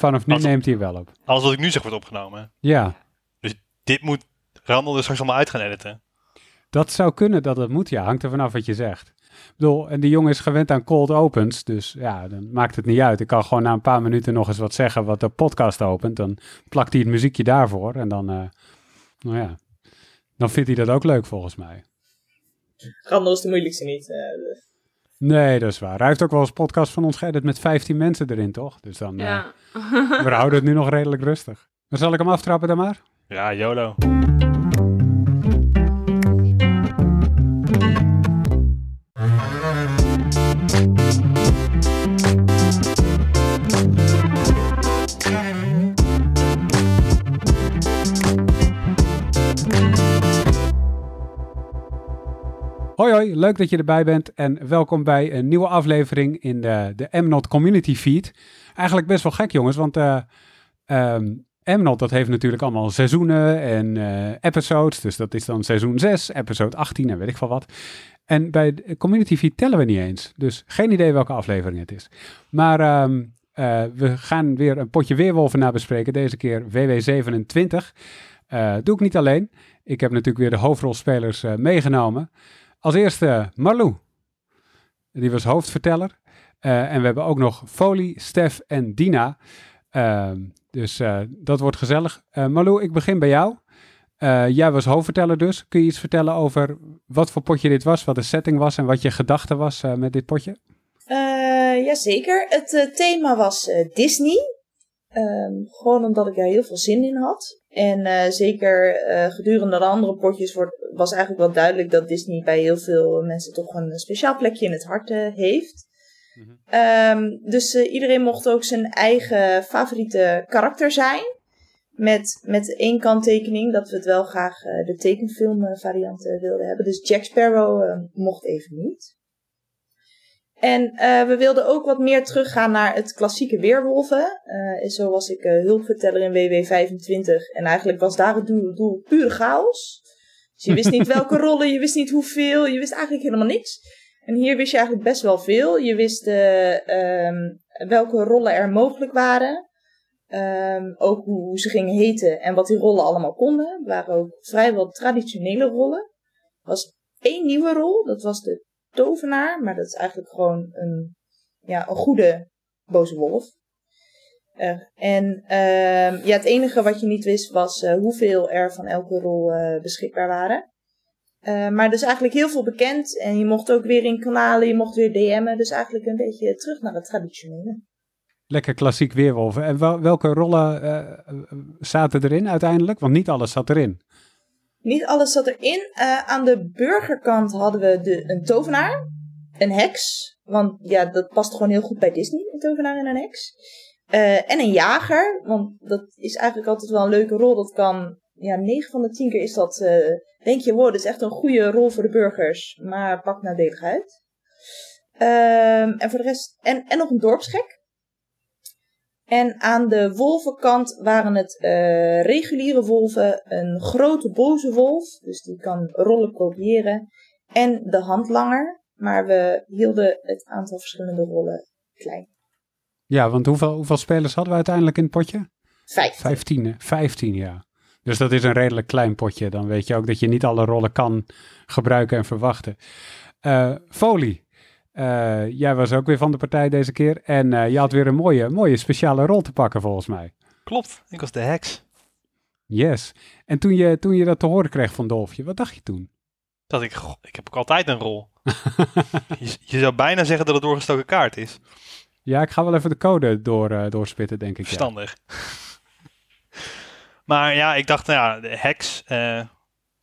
Vanaf nu Als- neemt hij wel op. Alles wat ik nu zeg wordt opgenomen. Ja, Dit moet Randall er straks allemaal uit gaan editen. dat zou kunnen dat het moet. Ja, hangt er vanaf wat je zegt. Ik bedoel, en die jongen is gewend aan cold opens. Dus ja, dan maakt het niet uit. Ik kan gewoon na een paar minuten nog eens wat zeggen wat de podcast opent. Dan plakt hij het muziekje daarvoor. En dan, eh, nou ja, dan vindt hij dat ook leuk volgens mij. Randall is de moeilijkste niet. eh, Nee, dat is waar. Hij heeft ook wel eens podcast van ons geëdit met 15 mensen erin, toch? Dus dan, eh, Ja. we houden het nu nog redelijk rustig. Dan zal ik hem aftrappen dan maar? Ja, YOLO. Hoi hoi, leuk dat je erbij bent en welkom bij een nieuwe aflevering in de, de Mnot Community Feed. Eigenlijk best wel gek jongens, want ehm, Mnot dat heeft natuurlijk allemaal seizoenen en eh, episodes. Dus dat is dan seizoen 6, episode 18 en weet ik veel wat. En bij de Community Feed tellen we niet eens, dus geen idee welke aflevering het is. Maar ehm, eh, we gaan weer een potje weerwolven nabespreken, deze keer WW27. Eh doe ik niet alleen. Ik heb natuurlijk weer de hoofdrolspelers meegenomen. Als eerste Marlou. Die was hoofdverteller. Eh, en we hebben ook nog Folie, Stef en Dina. Ehm, dus eh, dat wordt gezellig. Eh Marlou, ik begin bij jou. Jij was hoofdverteller dus. Kun je iets vertellen over wat voor potje dit was, wat de setting was en wat je gedachte was met dit potje? Jazeker. Het thema was Disney. Ehm, gewoon omdat ik daar heel veel zin in had. En eh, zeker eh, gedurende de andere potjes wordt, was eigenlijk wel duidelijk dat Disney bij heel veel mensen toch een speciaal plekje in het hart eh, heeft. Ehm, dus iedereen mocht ook zijn eigen favoriete karakter zijn. Met, met één kanttekening dat we het wel graag de tekenfilmvariant wilden hebben. Dus Jack Sparrow mocht even niet. En eh, we wilden ook wat meer teruggaan naar het klassieke weerwolven. Eh, en zo was ik eh, hulpverteller in WW25. En eigenlijk was daar het doel, doel pure chaos. Dus je wist niet welke rollen, je wist niet hoeveel, je wist eigenlijk helemaal niks. En hier wist je eigenlijk best wel veel. Je wist ehm, welke rollen er mogelijk waren. Ehm, ook hoe, hoe ze gingen heten en wat die rollen allemaal konden. Het waren ook vrijwel traditionele rollen. Er was één nieuwe rol, dat was de tovenaar, maar dat is eigenlijk gewoon een, ja, een goede boze wolf. Eh, en ehm, ja, het enige wat je niet wist was eh, hoeveel er van elke rol eh, beschikbaar waren. Maar is eigenlijk heel veel bekend en je mocht ook weer in kanalen, je mocht weer DM'en. Dus eigenlijk een beetje terug naar het traditionele. Lekker klassiek weerwolven. En wel- welke rollen zaten erin uiteindelijk? Want niet alles zat erin. Niet alles zat erin. Eh, aan de burgerkant hadden we de, een tovenaar, een heks. Want ja, dat past gewoon heel goed bij Disney, een tovenaar en een heks. Eh, en een jager, want dat is eigenlijk altijd wel een leuke rol. Dat kan, ja, 9 van de 10 keer is dat, eh, denk je, wow, dat is echt een goede rol voor de burgers. Maar pak nadelig uit. Ehm, en voor de rest, en, en nog een dorpsgek. En aan de wolvenkant waren het eh, reguliere wolven, een grote boze wolf, dus die kan rollen kopiëren, en de handlanger. Maar we hielden het aantal verschillende rollen klein. Ja, want hoeveel, hoeveel spelers hadden we uiteindelijk in het potje? Vijf. Vijftien? Vijftien, ja. Dus dat is een redelijk klein potje. Dan weet je ook dat je niet alle rollen kan gebruiken en verwachten. Eh Folie, eh, jij was ook weer van de partij deze keer. En eh, je had weer een mooie, mooie speciale rol te pakken volgens mij. Klopt, ik was de heks. Yes. En toen je, toen je dat te horen kreeg van Dolfje, wat dacht je toen? Dat ik, goh, ik heb ook altijd een rol. je, je zou bijna zeggen dat het doorgestoken kaart is. Ja, ik ga wel even de code door, eh, doorspitten, denk ik. Ja. Verstandig. maar ja, ik dacht, nou ja, de heks.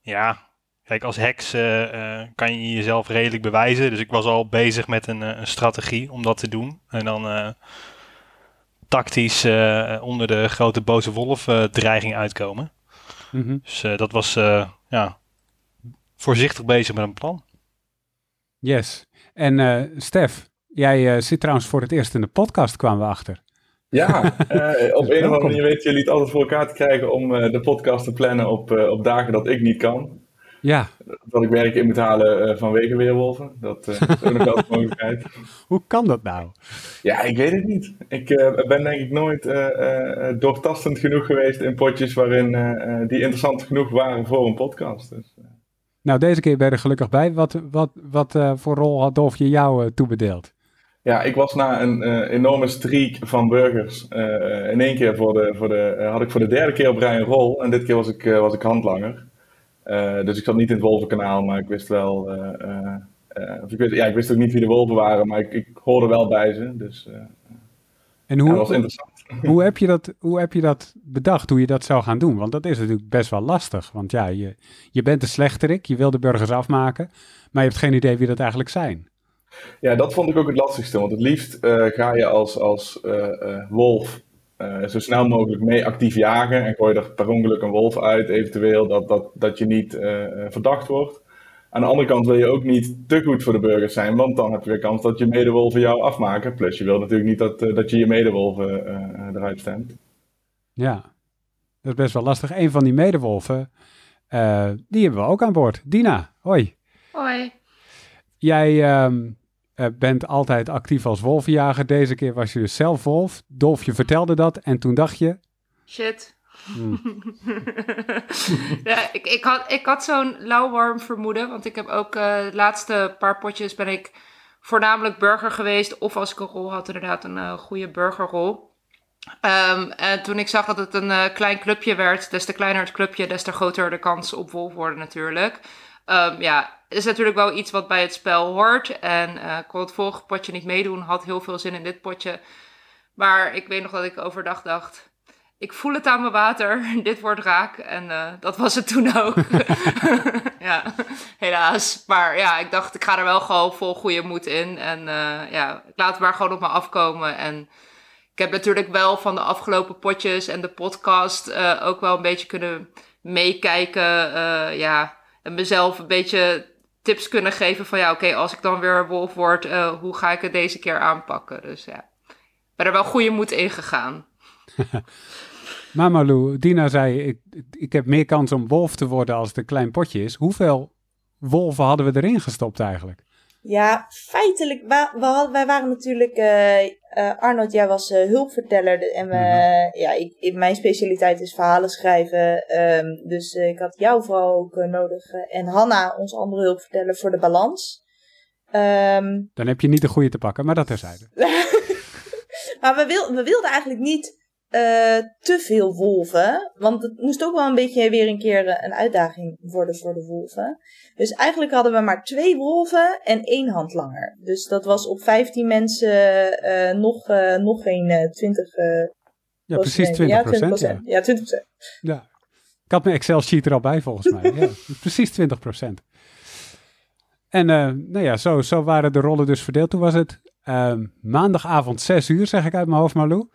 ja, kijk, als heks eh, eh, kan je jezelf redelijk bewijzen. Dus ik was al bezig met een, eh, een strategie om dat te doen. En dan eh, tactisch eh, onder de grote boze wolf eh, dreiging uitkomen. Mhm. Dus eh, dat was, eh, ja, voorzichtig bezig met een plan. Yes. En eh, Stef, jij eh, zit trouwens voor het eerst in de podcast, kwamen we achter. Ja, eh, op een of andere manier weten jullie het altijd voor elkaar te krijgen om eh, de podcast te plannen op, eh, op dagen dat ik niet kan. Ja, dat ik werk in moet halen uh, vanwege weerwolven. Dat is ook nog wel een mogelijkheid. Hoe kan dat nou? Ja, ik weet het niet. Ik ben denk ik nooit doortastend genoeg geweest in potjes waarin die interessant genoeg waren voor een podcast. Dus, nou, deze keer ben je er gelukkig bij. Wat, wat, wat voor rol had Dolf je jou toebedeeld? Ja, ik was na een uh, enorme streak van burgers. Uh, in één keer voor de, voor de, uh, had ik voor de derde keer op rij een rol. En dit keer was ik, was ik handlanger. Dus ik zat niet in het Wolvenkanaal, maar ik wist wel. ik, wist, ja, ik wist ook niet wie de wolven waren, maar ik, ik hoorde wel bij ze. Dus en hoe, dat was interessant. Hoe heb, je dat, hoe heb je dat bedacht, hoe je dat zou gaan doen? Want dat is natuurlijk best wel lastig. Want ja, je, je bent de slechterik, je wil de burgers afmaken, maar je hebt geen idee wie dat eigenlijk zijn. Ja, dat vond ik ook het lastigste. Want het liefst uh, ga je als, als uh, uh, wolf zo snel mogelijk mee actief jagen. En gooi er per ongeluk een wolf uit, eventueel, dat, dat, dat je niet verdacht wordt. Aan de andere kant wil je ook niet te goed voor de burgers zijn, want dan heb je weer kans dat je medewolven jou afmaken. Plus je wil natuurlijk niet dat, dat je je medewolven eruit stemt. Ja, dat is best wel lastig. Een van die medewolven, die hebben we ook aan boord. Dina, hoi. Hoi. Jij um, bent altijd actief als wolvenjager. Deze keer was je dus zelf wolf. Dolfje vertelde dat en toen dacht je... Shit. Hmm. ja, ik, ik had, ik had zo'n lauwwarm vermoeden. Want ik heb ook uh, de laatste paar potjes ben ik voornamelijk burger geweest. Of als ik een rol had, inderdaad een uh, goede burgerrol. Um, en toen ik zag dat het een uh, klein clubje werd, des te kleiner het clubje, des te groter de kans op wolf worden natuurlijk. Um, ja, is natuurlijk wel iets wat bij het spel hoort. En uh, kon het vorige potje niet meedoen. Had heel veel zin in dit potje. Maar ik weet nog dat ik overdag dacht. Ik voel het aan mijn water. Dit wordt raak. En uh, dat was het toen ook. ja, helaas. Maar ja, ik dacht, ik ga er wel gewoon vol goede moed in. En uh, ja, ik laat het maar gewoon op me afkomen. En ik heb natuurlijk wel van de afgelopen potjes en de podcast ook wel een beetje kunnen meekijken. ja, en mezelf een beetje tips kunnen geven van ja, oké, als ik dan weer wolf word, uh, hoe ga ik het deze keer aanpakken? Dus ja, ben er wel goede moed in gegaan. Mamalou, Dina zei, ik, ik heb meer kans om wolf te worden als het een klein potje is. Hoeveel wolven hadden we erin gestopt eigenlijk? Ja, feitelijk, we, wij waren natuurlijk, uh, uh, Arnold, jij was uh, hulpverteller en we, mhm. ja, ik, mijn specialiteit is verhalen schrijven, um, dus ik had jou vooral ook nodig en Hanna, onze andere hulpverteller, voor de balans. Um, Dan heb je niet de goede te pakken, maar dat terzijde. maar we, wil, we wilden eigenlijk niet uh, te veel wolven. Want het moest ook wel een beetje weer een keer een uitdaging worden voor de wolven. Dus eigenlijk hadden we maar twee wolven en één handlanger. Dus dat was op 15 mensen uh, nog, uh, nog geen 20. ja, precies 20 ja, 20 procent. Ja. ja, 20 procent. Ja. Ik had mijn Excel-sheet er al bij volgens mij. ja, precies 20 procent. En nou ja, zo, zo waren de rollen dus verdeeld. Toen was het maandagavond 6 uur, zeg ik uit mijn hoofd, Marlou.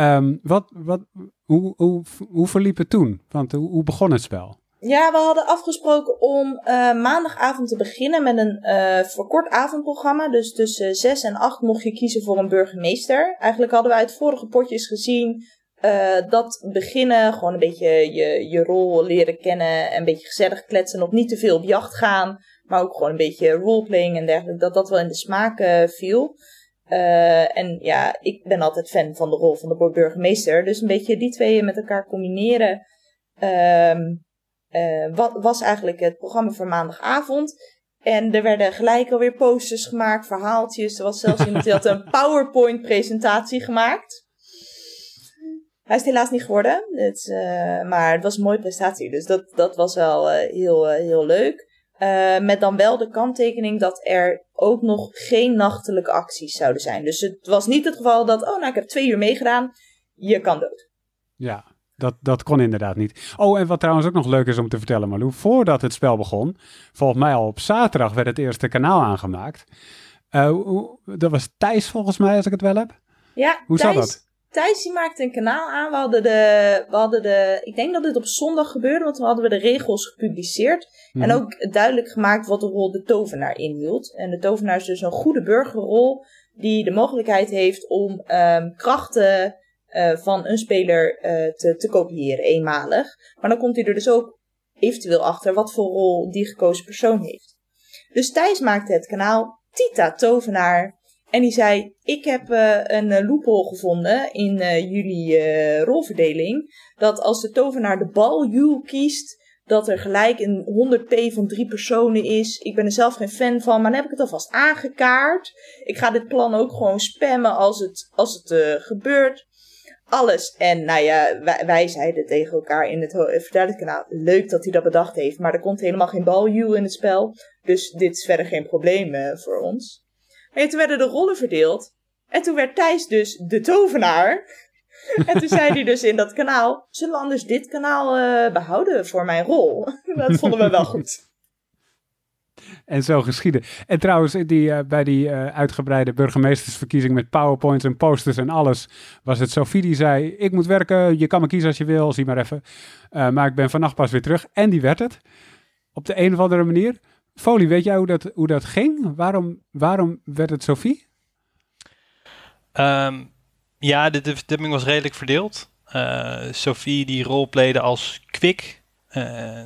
Um, wat, wat, hoe, hoe, hoe verliep het toen? Want hoe, begon het spel? Ja, we hadden afgesproken om uh, maandagavond te beginnen met een uh, verkort avondprogramma. Dus tussen 6 en 8 mocht je kiezen voor een burgemeester. Eigenlijk hadden we uit vorige potjes gezien dat beginnen, gewoon een beetje je, je rol leren kennen. Een beetje gezellig kletsen, nog niet te veel op jacht gaan. Maar ook gewoon een beetje roleplaying en dergelijke. Dat dat wel in de smaak viel. Uh, en ja, ik ben altijd fan van de rol van de burgemeester. Dus een beetje die twee met elkaar combineren. Um, uh, wat was eigenlijk het programma voor maandagavond. En er werden gelijk alweer posters gemaakt, verhaaltjes. Er was zelfs iemand die had een PowerPoint-presentatie gemaakt. Hij is het helaas niet geworden. Het, uh, maar het was een mooie presentatie. Dus dat, dat was wel heel, heel leuk. Uh, met dan wel de kanttekening dat er ook nog geen nachtelijke acties zouden zijn. Dus het was niet het geval dat, oh nou ik heb twee uur meegedaan, je kan dood. Ja, dat, dat kon inderdaad niet. Oh, en wat trouwens ook nog leuk is om te vertellen, Marlou. Voordat het spel begon, volgens mij al op zaterdag werd het eerste kanaal aangemaakt. Uh, dat was Thijs volgens mij, als ik het wel heb. Ja, Hoe Thijs, zat dat? Thijs die maakte een kanaal aan. We hadden, de, we hadden de. Ik denk dat dit op zondag gebeurde, want toen hadden we de regels gepubliceerd. En mhm. ook duidelijk gemaakt wat de rol de tovenaar inhield. En de tovenaar is dus een goede burgerrol. Die de mogelijkheid heeft om um, krachten uh, van een speler uh, te, te kopiëren, eenmalig. Maar dan komt hij er dus ook eventueel achter wat voor rol die gekozen persoon heeft. Dus Thijs maakte het kanaal Tita Tovenaar. En die zei: Ik heb uh, een uh, loophole gevonden in uh, jullie rolverdeling. Dat als de tovenaar de bal kiest, dat er gelijk een 100p van drie personen is. Ik ben er zelf geen fan van, maar dan heb ik het alvast aangekaart. Ik ga dit plan ook gewoon spammen als het, als het gebeurt alles. En nou ja, wij, zeiden tegen elkaar in het kanaal leuk dat hij dat bedacht heeft, maar er komt helemaal geen balju in het spel. Dus dit is verder geen probleem voor ons. Maar toen werden de rollen verdeeld. En toen werd Thijs dus de tovenaar. en toen zei hij dus in dat kanaal, zullen anders dit kanaal uh, behouden voor mijn rol? dat vonden we wel goed. En zo geschieden. En trouwens, die, uh, bij die uh, uitgebreide burgemeestersverkiezing met powerpoints en posters en alles, was het Sophie die zei, ik moet werken, je kan me kiezen als je wil, zie maar even. Maar ik ben vannacht pas weer terug. En die werd het. Op de een of andere manier. Folie, weet jij hoe dat, hoe dat ging? Waarom, waarom werd het Sophie? Um, ja, de, de was redelijk verdeeld. Sophie die rolplayde als Kwik,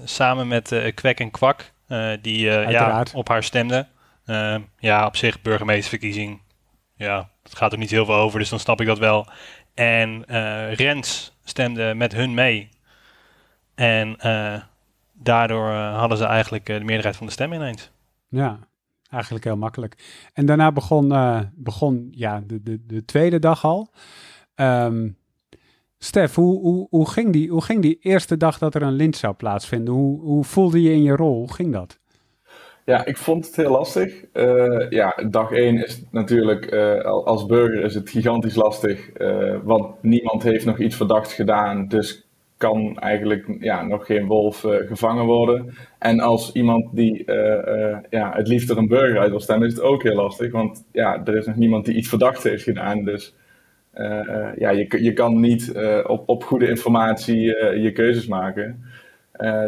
samen met Kwek en Kwak. Uh, die uh, ja, op haar stemde. Uh, ja, op zich burgemeesterverkiezing. Ja, het gaat er niet heel veel over, dus dan snap ik dat wel. En Rens stemde met hun mee. En daardoor hadden ze eigenlijk de meerderheid van de stem ineens. Ja, eigenlijk heel makkelijk. En daarna begon, begon ja, de, de, de tweede dag al. Um, Stef, hoe, hoe, hoe, ging die, hoe ging die eerste dag dat er een lint zou plaatsvinden? Hoe, hoe voelde je in je rol? Hoe ging dat? Ja, ik vond het heel lastig. Uh, ja, dag één is natuurlijk, uh, als burger is het gigantisch lastig, uh, want niemand heeft nog iets verdachts gedaan, dus kan eigenlijk ja, nog geen wolf gevangen worden. En als iemand die ja, het liefst er een burger uit wil stemmen, is het ook heel lastig, want ja, er is nog niemand die iets verdachts heeft gedaan, dus ja, je, je kan niet op, op goede informatie je keuzes maken.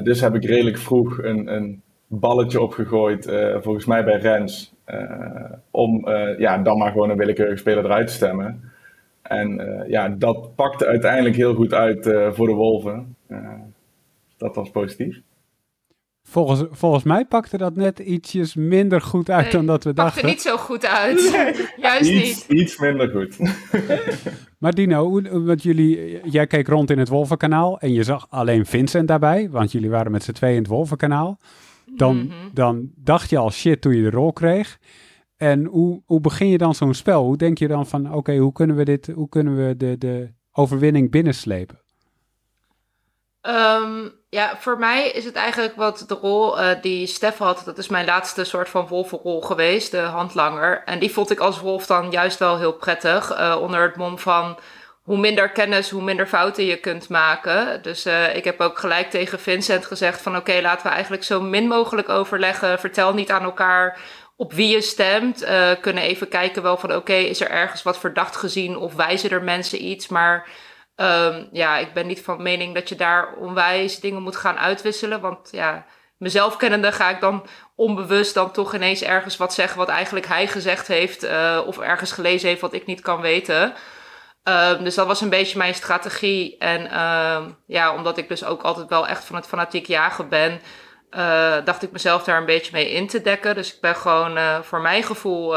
dus heb ik redelijk vroeg een, een balletje opgegooid, volgens mij bij Rens, om ja, dan maar gewoon een willekeurige speler eruit te stemmen. En ja, dat pakte uiteindelijk heel goed uit voor de Wolven. dat was positief. Volgens, volgens mij pakte dat net ietsjes minder goed uit dan dat we dachten. pakte niet zo goed uit. Juist iets, niet. Iets minder goed. maar Dino, want jullie, jij keek rond in het Wolvenkanaal en je zag alleen Vincent daarbij, want jullie waren met z'n tweeën in het Wolvenkanaal. Dan, mm -hmm. dan dacht je al shit toen je de rol kreeg. En hoe, hoe begin je dan zo'n spel? Hoe denk je dan van, oké, hoe kunnen we dit, hoe kunnen we de, de overwinning binnenslepen? Um, ja, voor mij is het eigenlijk wat de rol uh, die Stef had. Dat is mijn laatste soort van wolvenrol geweest, de handlanger. En die vond ik als wolf dan juist wel heel prettig. Uh, onder het mom van hoe minder kennis, hoe minder fouten je kunt maken. Dus uh, ik heb ook gelijk tegen Vincent gezegd van... oké, laten we eigenlijk zo min mogelijk overleggen. Vertel niet aan elkaar op wie je stemt. kunnen even kijken wel van oké, is er ergens wat verdacht gezien... of wijzen er mensen iets, maar Um, ja, ik ben niet van mening dat je daar onwijs dingen moet gaan uitwisselen. Want ja, mezelf kennende ga ik dan onbewust dan toch ineens ergens wat zeggen wat eigenlijk hij gezegd heeft. Uh, of ergens gelezen heeft wat ik niet kan weten. Um, dus dat was een beetje mijn strategie. En um, ja, omdat ik dus ook altijd wel echt van het fanatiek jagen ben, uh, dacht ik mezelf daar een beetje mee in te dekken. Dus ik ben gewoon uh, voor mijn gevoel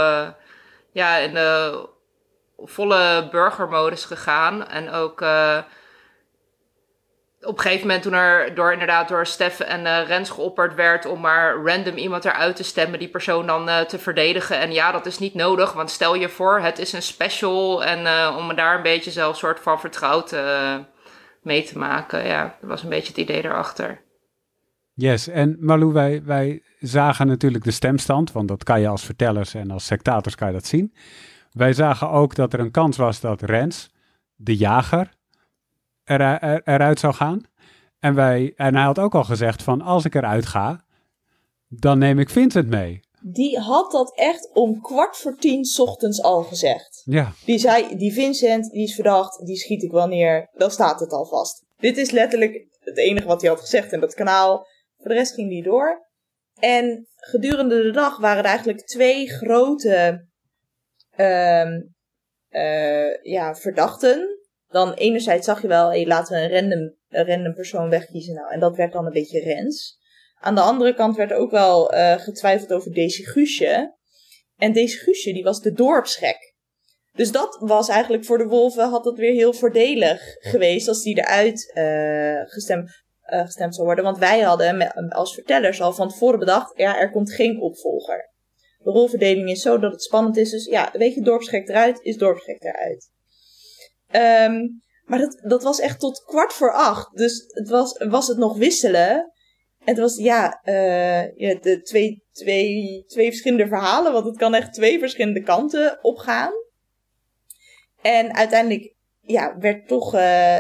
ja, in de volle burgermodus gegaan. En ook op een gegeven moment toen er door, inderdaad door Stef en Rens geopperd werd om maar random iemand eruit te stemmen, die persoon dan te verdedigen. En ja, dat is niet nodig, want stel je voor, het is een special. En om me daar een beetje zelf soort van vertrouwd mee te maken. Ja, dat was een beetje het idee daarachter. Yes, en Malou, wij, wij zagen natuurlijk de stemstand, want dat kan je als vertellers en als sectators kan je dat zien. Wij zagen ook dat er een kans was dat Rens, de jager, er, er, eruit zou gaan. En, wij, en hij had ook al gezegd van als ik eruit ga, dan neem ik Vincent mee. Die had dat echt om kwart voor tien ochtends al gezegd. Ja. Die zei, die Vincent, die is verdacht, die schiet ik wel neer. Dan staat het al vast. Dit is letterlijk het enige wat hij had gezegd in dat kanaal. Voor de rest ging die door. En gedurende de dag waren er eigenlijk twee grote um, uh, ja, verdachten. Dan enerzijds zag je wel, hey, laten we een random random persoon wegkiezen. Nou, en dat werd dan een beetje Rens. Aan de andere kant werd ook wel uh, getwijfeld over Daisy Guusje. En Daisy Guusje, die was de dorpsgek. Dus dat was eigenlijk voor de wolven, had dat weer heel voordelig geweest als die eruit uh, gestemd, uh, gestemd zou worden. Want wij hadden als vertellers al van tevoren bedacht, ja, er komt geen opvolger. De rolverdeling is zo dat het spannend is. Dus ja, weet je, dorpsgek eruit, is dorpsgek eruit. Um, maar dat, dat was echt tot kwart voor acht. Dus het was, was het nog wisselen. En het was, ja, uh, ja de twee, twee, twee verschillende verhalen. Want het kan echt twee verschillende kanten opgaan. En uiteindelijk, ja, werd toch, uh,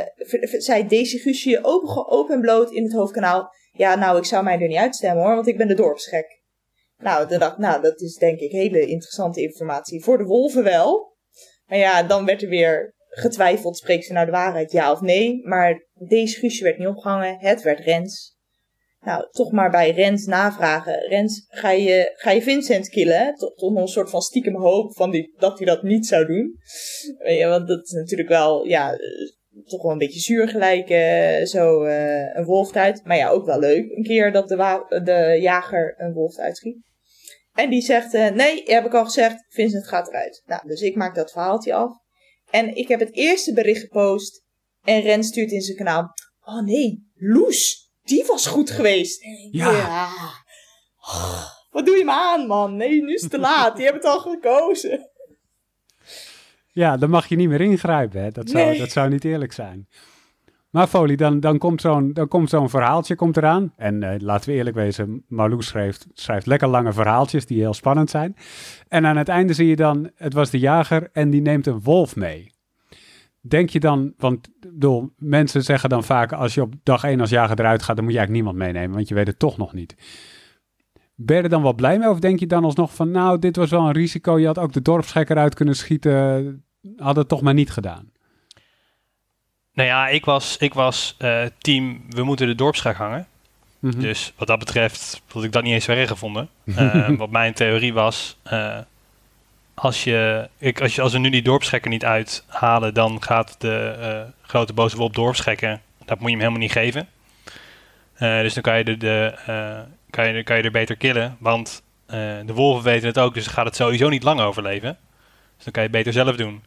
zei deze Guusje open, en bloot in het hoofdkanaal. Ja, nou, ik zou mij er niet uitstemmen hoor, want ik ben de dorpsgek. Nou, nou, dat is denk ik hele interessante informatie. Voor de wolven wel. Maar ja, dan werd er weer getwijfeld, spreekt ze nou de waarheid, ja of nee. Maar deze Guusje werd niet opgehangen, het werd Rens. Nou, toch maar bij Rens navragen. Rens, ga je, ga je Vincent killen? Tot, tot een soort van stiekem hoop van die, dat hij dat niet zou doen. Ja, want dat is natuurlijk wel, ja, toch wel een beetje zuur gelijk, uh, zo uh, een wolf uit. Maar ja, ook wel leuk. Een keer dat de, de jager een wolf uitschiet. En die zegt, uh, nee, heb ik al gezegd, Vincent gaat eruit. Nou, dus ik maak dat verhaaltje af. En ik heb het eerste bericht gepost. En Ren stuurt in zijn kanaal. Oh nee, Loes, die was goed geweest. Ja. ja. wat doe je me aan, man? Nee, nu is het te laat. Die hebben het al gekozen. Ja, dan mag je niet meer ingrijpen. Hè? Dat, zou, nee. dat zou niet eerlijk zijn. Maar Folie, dan, dan komt zo'n zo'n verhaaltje komt eraan. En uh, laten we eerlijk wezen, Marloes schrijft, schrijft lekker lange verhaaltjes die heel spannend zijn. En aan het einde zie je dan, het was de jager en die neemt een wolf mee. Denk je dan, want bedoel, mensen zeggen dan vaak als je op dag 1 als jager eruit gaat, dan moet je eigenlijk niemand meenemen, want je weet het toch nog niet. Ben je er dan wel blij mee of denk je dan alsnog van, nou, dit was wel een risico, je had ook de dorpsgekker uit kunnen schieten, had het toch maar niet gedaan? Nou ja, ik was, ik was uh, team, we moeten de dorpsgraag hangen. Mm -hmm. Dus wat dat betreft had ik dat niet eens erg gevonden. Uh, wat mijn theorie was, uh, als, je, ik, als, je, als we nu die dorpsgekken niet uithalen, dan gaat de grote boze wolf dorpsgekken. Dat moet je hem helemaal niet geven. dus dan kan je, de, de, kan, je, kan je er beter killen, want de wolven weten het ook, dus gaat het sowieso niet lang overleven. Dus dan kan je het beter zelf doen.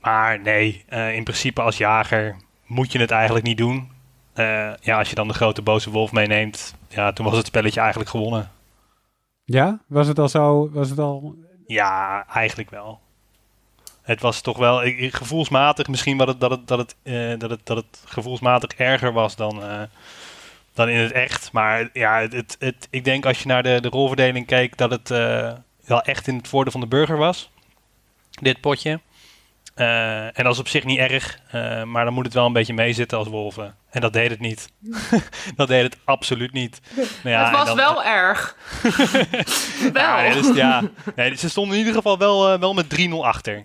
Maar nee, in principe als jager moet je het eigenlijk niet doen. Ja, als je dan de grote boze wolf meeneemt, ja, toen was het spelletje eigenlijk gewonnen. Ja, was het al zo? Was het al... Ja, eigenlijk wel. Het was toch wel gevoelsmatig misschien wat het, dat, het, dat, het, uh, dat, het, dat het gevoelsmatig erger was dan, dan in het echt. Maar ja, het, het, ik denk als je naar de, de rolverdeling keek, dat het wel echt in het voordeel van de burger was. Dit potje. Uh, en dat is op zich niet erg, uh, maar dan moet het wel een beetje meezitten als wolven. En dat deed het niet. dat deed het absoluut niet. Nou ja, het was dan, wel erg. wel. Ja, dus, ja. Nee, ze stonden in ieder geval wel, uh, wel met 3-0 achter.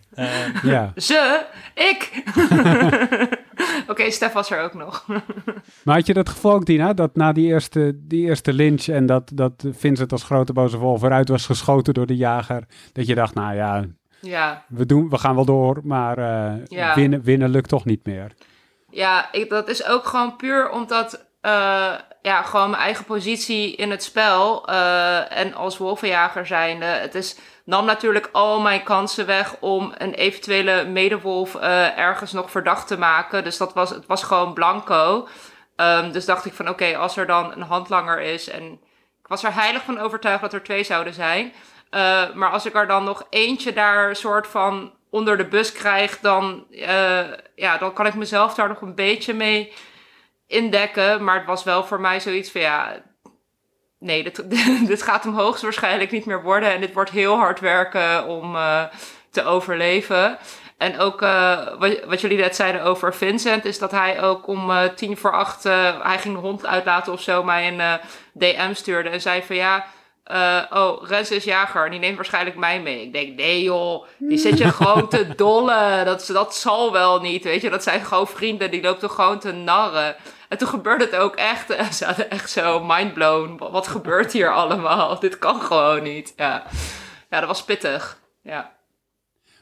ja. Ze? Ik? Oké, okay, Stef was er ook nog. maar had je dat gevoel ook, Dina, dat na die eerste, die eerste lynch en dat, dat Vincent als grote boze wolf eruit was geschoten door de jager, dat je dacht, nou ja, ja. We, doen, we gaan wel door, maar uh, ja. winnen, winnen lukt toch niet meer. Ja, ik, dat is ook gewoon puur omdat uh, ja, gewoon mijn eigen positie in het spel uh, en als wolvenjager zijnde. Het is, nam natuurlijk al mijn kansen weg om een eventuele medewolf ergens nog verdacht te maken. Dus dat was, het was gewoon blanco. Um, dus dacht ik van oké, okay, als er dan een handlanger is en ik was er heilig van overtuigd dat er twee zouden zijn. Uh, maar als ik er dan nog eentje daar soort van onder de bus krijg, dan, uh, ja, dan kan ik mezelf daar nog een beetje mee indekken. Maar het was wel voor mij zoiets van ja. Nee, dit, dit gaat hem hoogstwaarschijnlijk niet meer worden. En dit wordt heel hard werken om uh, te overleven. En ook wat, wat, jullie net zeiden over Vincent, is dat hij ook om tien voor acht, hij ging de hond uitlaten of zo, mij een DM stuurde en zei van ja, uh, oh, Rens is jager en die neemt waarschijnlijk mij mee. Ik denk, nee joh, die zit je gewoon te dolle. Dat, dat zal wel niet, weet je. Dat zijn gewoon vrienden, die loopt toch gewoon te narren. En toen gebeurde het ook echt. Ze hadden echt zo mindblown. Wat, wat gebeurt hier allemaal? Dit kan gewoon niet. Ja. ja, dat was pittig. Ja.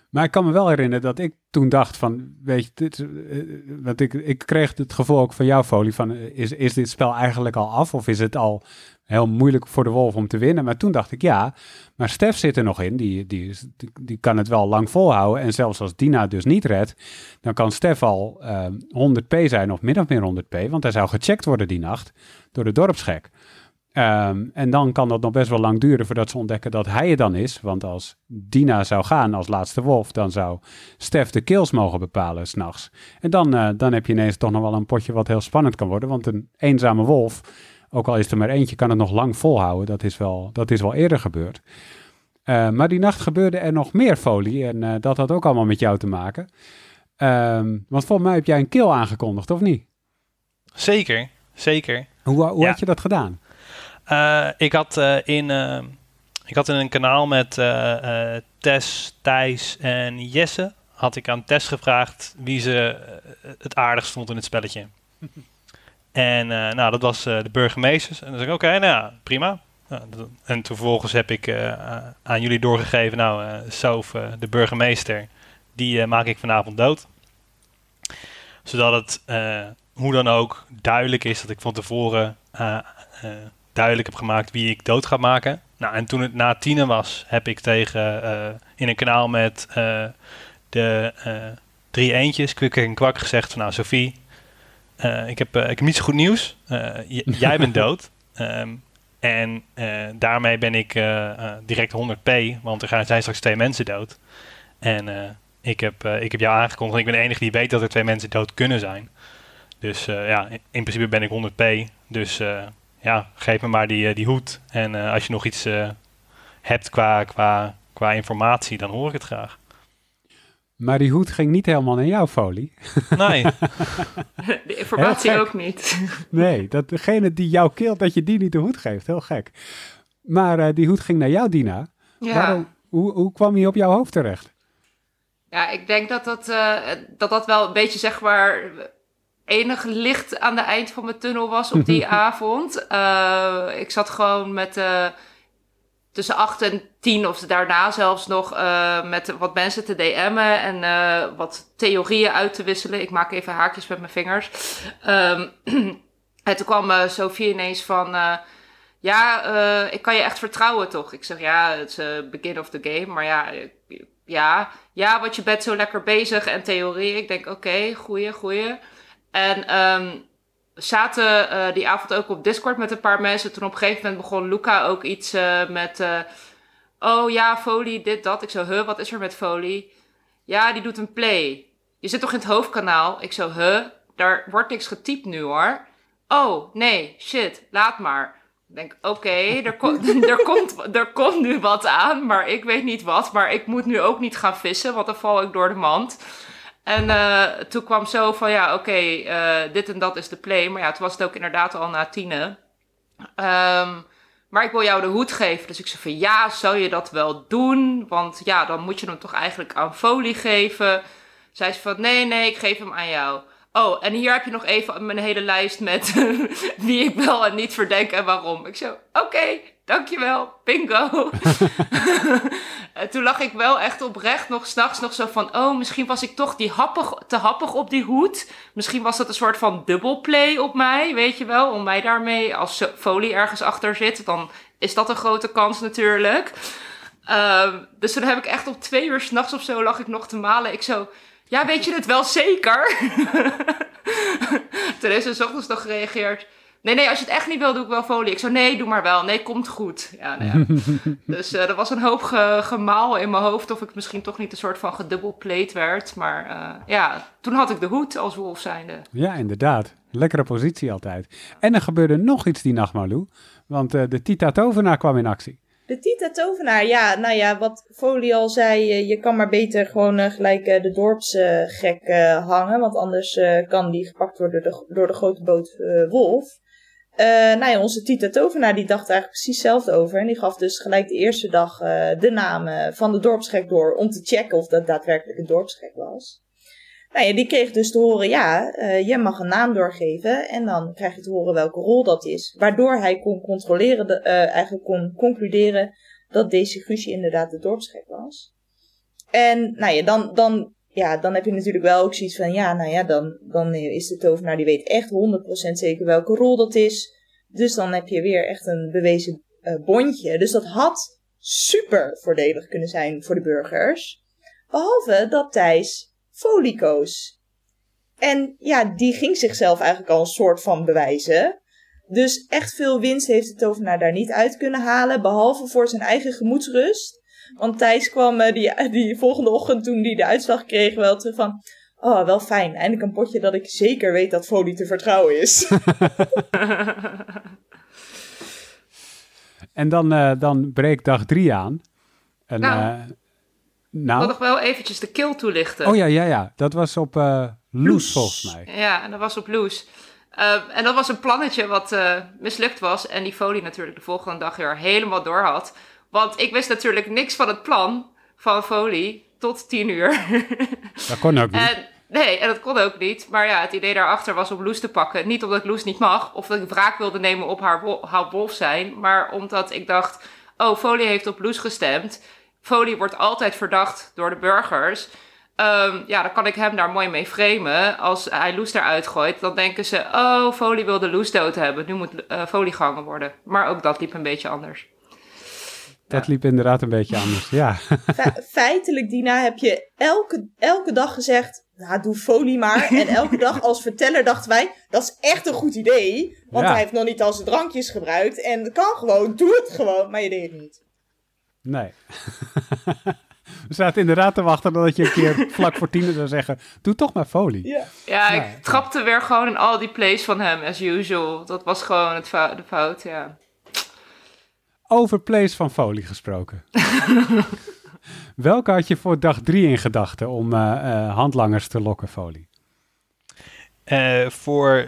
Maar ik kan me wel herinneren dat ik toen dacht van, weet je, dit, uh, want ik, ik kreeg het gevoel ook van jouw folie van, is, is dit spel eigenlijk al af of is het al heel moeilijk voor de Wolf om te winnen? Maar toen dacht ik, ja, maar Stef zit er nog in, die, die, die, kan het wel lang volhouden. En zelfs als Dina dus niet redt, dan kan Stef al uh, 100p zijn of min of meer 100p, want hij zou gecheckt worden die nacht door de dorpsgek. Um, en dan kan dat nog best wel lang duren voordat ze ontdekken dat hij het dan is. Want als Dina zou gaan als laatste wolf, dan zou Stef de kills mogen bepalen s'nachts. En dan, uh, dan heb je ineens toch nog wel een potje wat heel spannend kan worden. Want een eenzame wolf, ook al is er maar eentje, kan het nog lang volhouden. Dat is wel, dat is wel eerder gebeurd. Uh, maar die nacht gebeurde er nog meer folie en uh, dat had ook allemaal met jou te maken. Um, want volgens mij heb jij een kill aangekondigd, of niet? Zeker, zeker. Hoe, hoe Ja. had je dat gedaan? Uh, ik, had, uh, in, uh, ik had in een kanaal met uh, Tess, Thijs en Jesse... had ik aan Tess gevraagd wie ze het aardigst vond in het spelletje. en nou, dat was de burgemeesters. En dan zei ik, oké, okay, nou ja, prima. Nou, en vervolgens heb ik aan jullie doorgegeven... nou, Sof, de burgemeester, die maak ik vanavond dood. Zodat het, hoe dan ook, duidelijk is dat ik van tevoren duidelijk heb gemaakt wie ik dood ga maken. Nou, en toen het na tienen was, heb ik tegen uh, in een kanaal met uh, de uh, drie eentjes, Kwik en Kwak, gezegd van nou Sophie, ik, heb, ik heb niet zo goed nieuws. jij bent dood. Um, en daarmee ben ik direct 100p, want er zijn straks twee mensen dood. En ik, heb, ik heb jou aangekondigd en ik ben de enige die weet dat er twee mensen dood kunnen zijn. Dus ja, in, in principe ben ik 100p. Dus ja, geef me maar die, die hoed. En uh, als je nog iets uh, hebt qua, qua, qua informatie, dan hoor ik het graag. Maar die hoed ging niet helemaal naar jouw folie. Nee. De informatie ook niet. nee, dat degene die jou keelt, dat je die niet de hoed geeft. Heel gek. Maar uh, die hoed ging naar jou, Dina. Ja. Waarom, hoe, hoe kwam hij op jouw hoofd terecht? Ja, ik denk dat dat, dat, dat wel een beetje zeg maar enig licht aan de eind van mijn tunnel was op die avond. Uh, ik zat gewoon met uh, tussen 8 en 10 of daarna zelfs nog uh, met wat mensen te DM'en en wat theorieën uit te wisselen. Ik maak even haakjes met mijn vingers. Um, en toen kwam Sophie ineens van... ja, ik kan je echt vertrouwen toch? Ik zeg ja, het is begin of the game. Maar ja, ja, ja, want je bent zo lekker bezig en theorie. Ik denk oké, okay, goeie, goeie. En um, zaten uh, die avond ook op Discord met een paar mensen. Toen op een gegeven moment begon Luca ook iets uh, met... Uh, oh ja, Folie, dit, dat. Ik zo, huh, wat is er met Folie? Ja, die doet een play. Je zit toch in het hoofdkanaal? Ik zo, huh, daar wordt niks getypt nu hoor. Oh, nee, shit, laat maar. Ik denk, oké, okay, er, ko er, komt, er komt nu wat aan, maar ik weet niet wat. Maar ik moet nu ook niet gaan vissen, want dan val ik door de mand. En uh, toen kwam zo van, ja, oké, uh, dit en dat is de play. Maar ja, toen was het ook inderdaad al na tienen. Um, maar ik wil jou de hoed geven. Dus ik zei van, ja, zou je dat wel doen? Want ja, dan moet je hem toch eigenlijk aan folie geven. Zij zei van, nee, nee, ik geef hem aan jou. Oh, en hier heb je nog even mijn hele lijst met wie ik wel en niet verdenk en waarom. Ik zo, oké, dankjewel, bingo. en toen lag ik wel echt oprecht nog s'nachts nog zo van... oh, misschien was ik toch die happig, te happig op die hoed. Misschien was dat een soort van dubbelplay op mij, weet je wel. Om mij daarmee, als folie ergens achter zit... dan is dat een grote kans natuurlijk. Um, dus toen heb ik echt op twee uur s'nachts of zo lag ik nog te malen. Ik zo... Ja, weet je het wel zeker? Toen heeft ze 's ochtends nog gereageerd. Nee, nee, als je het echt niet wil, doe ik wel folie. Ik zo, nee, doe maar wel. Nee, komt goed. Ja, nou ja. dus uh, er was een hoop ge gemaal in mijn hoofd of ik misschien toch niet een soort van gedubbelpleed werd. Maar uh, ja, toen had ik de hoed als wolf zijnde. Ja, inderdaad. Lekkere positie altijd. En er gebeurde nog iets die nacht, Marlou. Want uh, de Tita Tovenaar kwam in actie. De Tita Tovenaar, ja, nou ja, wat Folie al zei, je kan maar beter gewoon gelijk de dorpsgek hangen, want anders kan die gepakt worden door de, door de grote boot Wolf. Nou ja, onze Tita Tovenaar die dacht eigenlijk precies hetzelfde over en die gaf dus gelijk de eerste dag de naam van de dorpsgek door om te checken of dat daadwerkelijk een dorpsgek was. Nou ja, die kreeg dus te horen, ja, uh, je mag een naam doorgeven en dan krijg je te horen welke rol dat is. Waardoor hij kon controleren, de, eigenlijk kon concluderen dat deze Guusje inderdaad de dorpsgek was. En nou ja, dan, dan, ja, dan heb je natuurlijk wel ook zoiets van, ja, nou ja, dan, dan is de tovenaar die weet echt 100% zeker welke rol dat is. Dus dan heb je weer echt een bewezen uh, bondje. Dus dat had super voordelig kunnen zijn voor de burgers. Behalve dat Thijs folie. En ja, die ging zichzelf eigenlijk al een soort van bewijzen. Dus echt veel winst heeft de tovenaar daar niet uit kunnen halen. Behalve voor zijn eigen gemoedsrust. Want Thijs kwam uh, die, die volgende ochtend toen hij de uitslag kreeg wel terug van... Oh, wel fijn. Eindelijk een potje dat ik zeker weet dat folie te vertrouwen is. en dan, uh, dan breekt dag drie aan. En, nou, uh, nou. Ik wil nog wel eventjes de kill toelichten. Oh ja, ja, ja. Dat was op uh, Loes, volgens mij. Ja, en dat was op Loes. Uh, en dat was een plannetje wat uh, mislukt was. En die folie natuurlijk de volgende dag weer helemaal door had. Want ik wist natuurlijk niks van het plan van folie tot tien uur. Dat kon ook niet. En, nee, en dat kon ook niet. Maar ja, het idee daarachter was om Loes te pakken. Niet omdat Loes niet mag, of dat ik wraak wilde nemen op haar, haar wolf zijn. Maar omdat ik dacht, oh, folie heeft op Loes gestemd. Folie wordt altijd verdacht door de burgers. Um, ja, dan kan ik hem daar mooi mee framen. Als hij Loes eruit gooit, dan denken ze... oh, Folie wil de Loes dood hebben. Nu moet uh, Folie gehangen worden. Maar ook dat liep een beetje anders. Dat liep inderdaad een beetje anders, ja. Fe feitelijk, Dina, heb je elke, elke dag gezegd... Nou, doe folie maar. En elke dag als verteller dachten wij... dat is echt een goed idee. Want Ja. hij heeft nog niet al zijn drankjes gebruikt. En kan gewoon, doe het gewoon. Maar je deed het niet. Nee. We zaten inderdaad te wachten dat je een keer vlak voor tien zou zeggen... doe toch maar folie. Ja. Ja, ik trapte weer gewoon in al die plays van hem, as usual. Dat was gewoon het fou- de fout, ja. Over plays van folie gesproken. Welke had je voor dag drie in gedachten om eh, eh, handlangers te lokken, folie? Eh, voor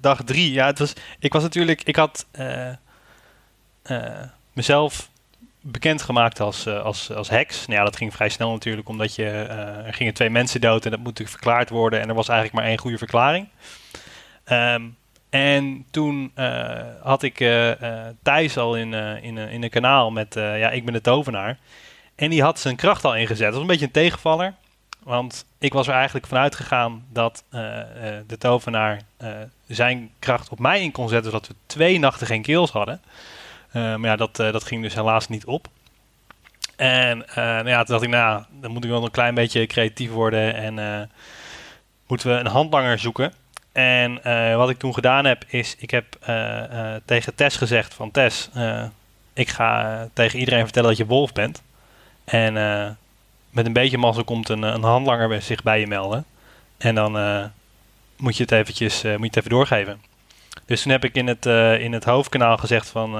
dag drie, ja, het was, ik was natuurlijk, ik had mezelf bekendgemaakt als, als, als heks. Nou ja, dat ging vrij snel natuurlijk, omdat je, er gingen twee mensen dood en dat moet natuurlijk verklaard worden. En er was eigenlijk maar één goede verklaring. Ehm, en toen eh, had ik eh, Thijs al in, in, in een kanaal met, ja, ik ben de tovenaar. En die had zijn kracht al ingezet. Dat was een beetje een tegenvaller. Want ik was er eigenlijk vanuit gegaan dat de tovenaar zijn kracht op mij in kon zetten, zodat we twee nachten geen kills hadden. Maar ja, dat, dat ging dus helaas niet op. En nou ja, toen dacht ik, nou, dan moet ik wel een klein beetje creatief worden en moeten we een handlanger zoeken. En eh, wat ik toen gedaan heb, is ik heb eh, eh, tegen Tess gezegd van Tess, ik ga tegen iedereen vertellen dat je wolf bent. En met een beetje mazzel komt een, een handlanger zich bij je melden. En dan moet je het eventjes moet je het even doorgeven. Dus toen heb ik in het, in het hoofdkanaal gezegd van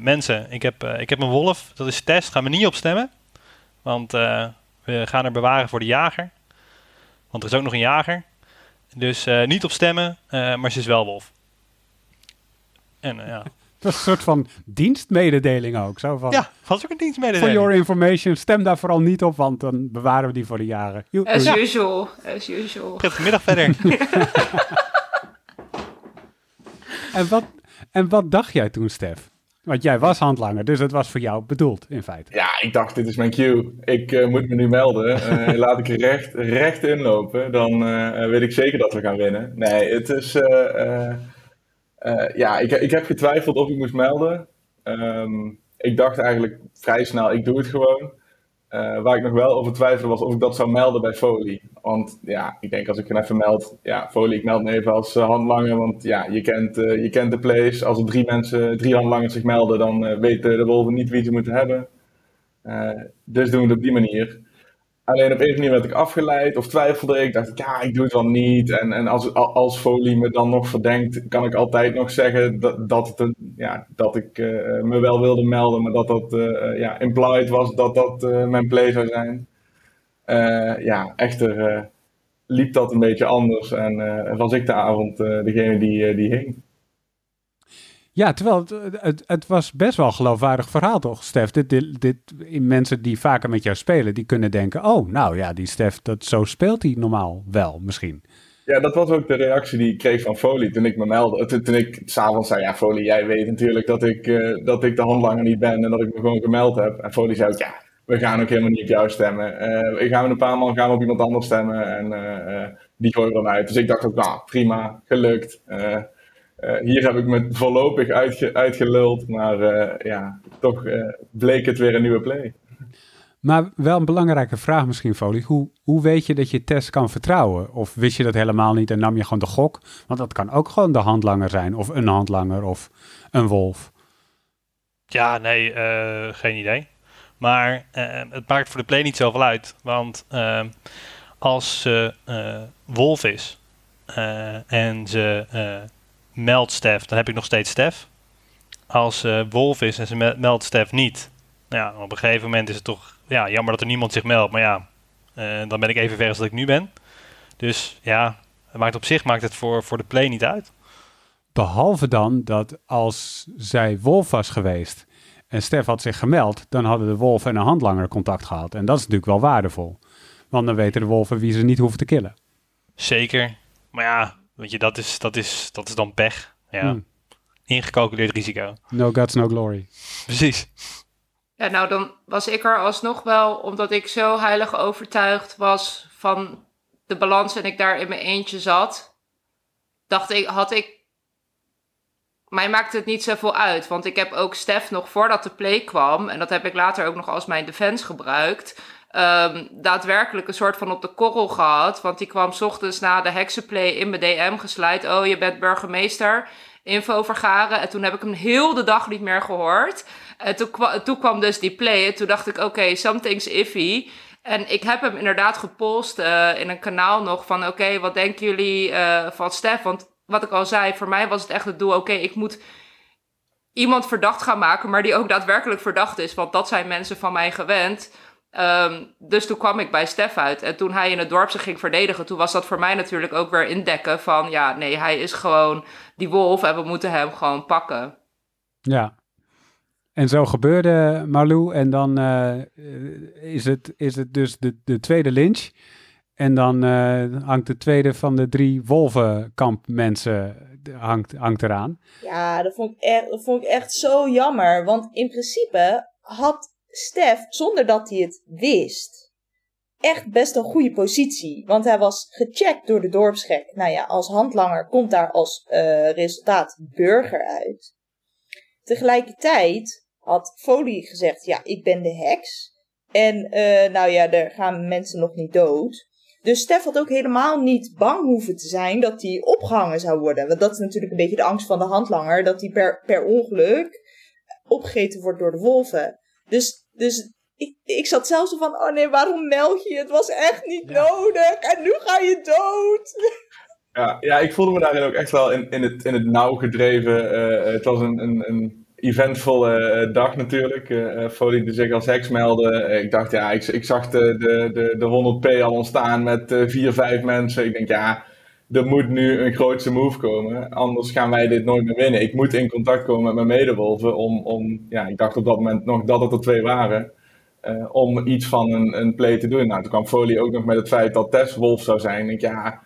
mensen, ik heb, ik heb een wolf, dat is Tess, ga me niet op stemmen. Want we gaan er bewaren voor de jager. Want er is ook nog een jager. Dus eh, niet op stemmen, eh, maar ze is wel wolf. En eh, ja. Dat is een soort van dienstmededeling ook. Zo van, ja, was ook een for dienstmededeling. your information, stem daar vooral niet op, want dan bewaren we die voor de jaren. As Ja. usual, as usual. Prettige middag verder. En, wat, en wat dacht jij toen, Stef? Want jij was handlanger, dus het was voor jou bedoeld, in feite. Ja, ik dacht, dit is mijn cue. Ik eh, moet me nu melden. Eh, laat ik er recht, recht inlopen. Dan eh, weet ik zeker dat we gaan winnen. Nee, het is... ja, ik, ik heb getwijfeld of ik moest melden. Ehm, ik dacht eigenlijk vrij snel, ik doe het gewoon. Eh, waar ik nog wel over twijfelde was of ik dat zou melden bij Folie. Want ja, ik denk als ik hem even meld, ja, Folie, ik meld me even als eh, handlanger. Want ja, je kent, eh, je kent de plays. Als er drie mensen, drie handlangers zich melden, dan weten de wolven niet wie ze moeten hebben. Dus doen we het op die manier. Alleen op een manier werd ik afgeleid of twijfelde ik. Dacht ik, ja, ik doe het wel niet. En, en als, als Folie me dan nog verdenkt, kan ik altijd nog zeggen dat, dat, het een, ja, dat ik eh, me wel wilde melden. Maar dat dat eh, eh, ja, implied was dat dat mijn play zou zijn. Ja, echter liep dat een beetje anders. En was ik de avond degene die, die hing. Ja, terwijl het, het, het was best wel een geloofwaardig verhaal, toch, Stef? Dit, dit, dit, mensen die vaker met jou spelen, die kunnen denken... oh, nou ja, die Stef, dat, zo speelt hij normaal wel, misschien. Ja, dat was ook de reactie die ik kreeg van Folie toen ik me meldde. Toen, toen ik s'avonds zei, ja Folie, jij weet natuurlijk dat ik, eh, dat ik de handlanger niet ben en dat ik me gewoon gemeld heb. En Folie zei ja, we gaan ook helemaal niet op jou stemmen. Uh, we gaan een paar man gaan op iemand anders stemmen en die gooien we dan uit. Dus ik dacht ook, nou prima, gelukt. Hier heb ik me voorlopig uitge uitgeluld, maar ja, toch bleek het weer een nieuwe play. Maar wel een belangrijke vraag misschien, Folie. Hoe, hoe weet je dat je test kan vertrouwen? Of wist je dat helemaal niet en nam je gewoon de gok? Want dat kan ook gewoon de handlanger zijn, of een handlanger, of een wolf. Ja, nee, uh, geen idee. Maar uh, het maakt voor de play niet zoveel uit. Want uh, als ze wolf is en ze meldt Stef, dan heb ik nog steeds Stef. Als ze wolf is en ze meldt Stef niet, nou ja, op een gegeven moment is het toch ja, jammer dat er niemand zich meldt. Maar ja, uh, dan ben ik even ver als dat ik nu ben. Dus ja, het maakt op zich maakt het voor, voor de play niet uit. Behalve dan dat als zij wolf was geweest en Stef had zich gemeld, dan hadden de wolf en een handlanger contact gehad. En dat is natuurlijk wel waardevol. Want dan weten de wolven wie ze niet hoeven te killen. Zeker. Maar ja, weet je, dat is, dat is, dat is dan pech. Ja. Hmm. Ingecalculeerd risico. No guts, no glory. Precies. Ja, nou dan was ik er alsnog wel, omdat ik zo heilig overtuigd was van de balans en ik daar in mijn eentje zat, dacht ik, had ik. Mij maakte het niet zoveel uit, want ik heb ook Stef nog voordat de play kwam, en dat heb ik later ook nog als mijn defense gebruikt, um, daadwerkelijk een soort van op de korrel gehad. Want die kwam ochtends na de heksenplay in mijn DM geslijt. Oh, je bent burgemeester. Info vergaren. En toen heb ik hem heel de dag niet meer gehoord. En toen, kwam dus die play. En toen dacht ik, oké, something's iffy. En ik heb hem inderdaad gepost uh, in een kanaal nog van... oké, wat denken jullie uh, van Stef? Want wat ik al zei, voor mij was het echt het doel... oké, ik moet iemand verdacht gaan maken... maar die ook daadwerkelijk verdacht is. Want dat zijn mensen van mij gewend... Um, dus toen kwam ik bij Stef uit. En toen hij in het dorp zich ging verdedigen, toen was dat voor mij natuurlijk ook weer indekken van ja, nee, hij is gewoon die wolf en we moeten hem gewoon pakken. Ja. En zo gebeurde Marlou. En dan uh, is, het, is het dus de, de tweede lynch. En dan uh, hangt de tweede van de drie wolvenkampmensen hangt, hangt eraan. Ja, dat vond, ik echt, dat vond ik echt zo jammer. Want in principe had Stef, zonder dat hij het wist, echt best een goede positie. Want hij was gecheckt door de dorpsgek. Nou ja, als handlanger komt daar als uh, resultaat burger uit. Tegelijkertijd had Folie gezegd, ja, ik ben de heks. En uh, nou ja, er gaan mensen nog niet dood. Dus Stef had ook helemaal niet bang hoeven te zijn dat hij opgehangen zou worden. Want dat is natuurlijk een beetje de angst van de handlanger. Dat hij per, per ongeluk opgegeten wordt door de wolven. Dus dus ik, ik zat zelfs zo van, oh nee, waarom meld je? Het was echt niet nodig. En nu ga je dood. Ja, ja, ik voelde me daarin ook echt wel in, in, het, in het nauw gedreven. Uh, het was een, een, een eventvolle uh, dag natuurlijk. Uh, Folie die zich als heks meldde. ik dacht, ja, ik, ik zag de, de, de, de 100p al ontstaan met vier, vijf mensen. Ik denk, ja, er moet nu een grootste move komen. Anders gaan wij dit nooit meer winnen. Ik moet in contact komen met mijn medewolven. Om, om ja, ik dacht op dat moment nog dat het er twee waren. Uh, om iets van een, een play te doen. Nou, toen kwam Folie ook nog met het feit dat Tess wolf zou zijn. Ik ja,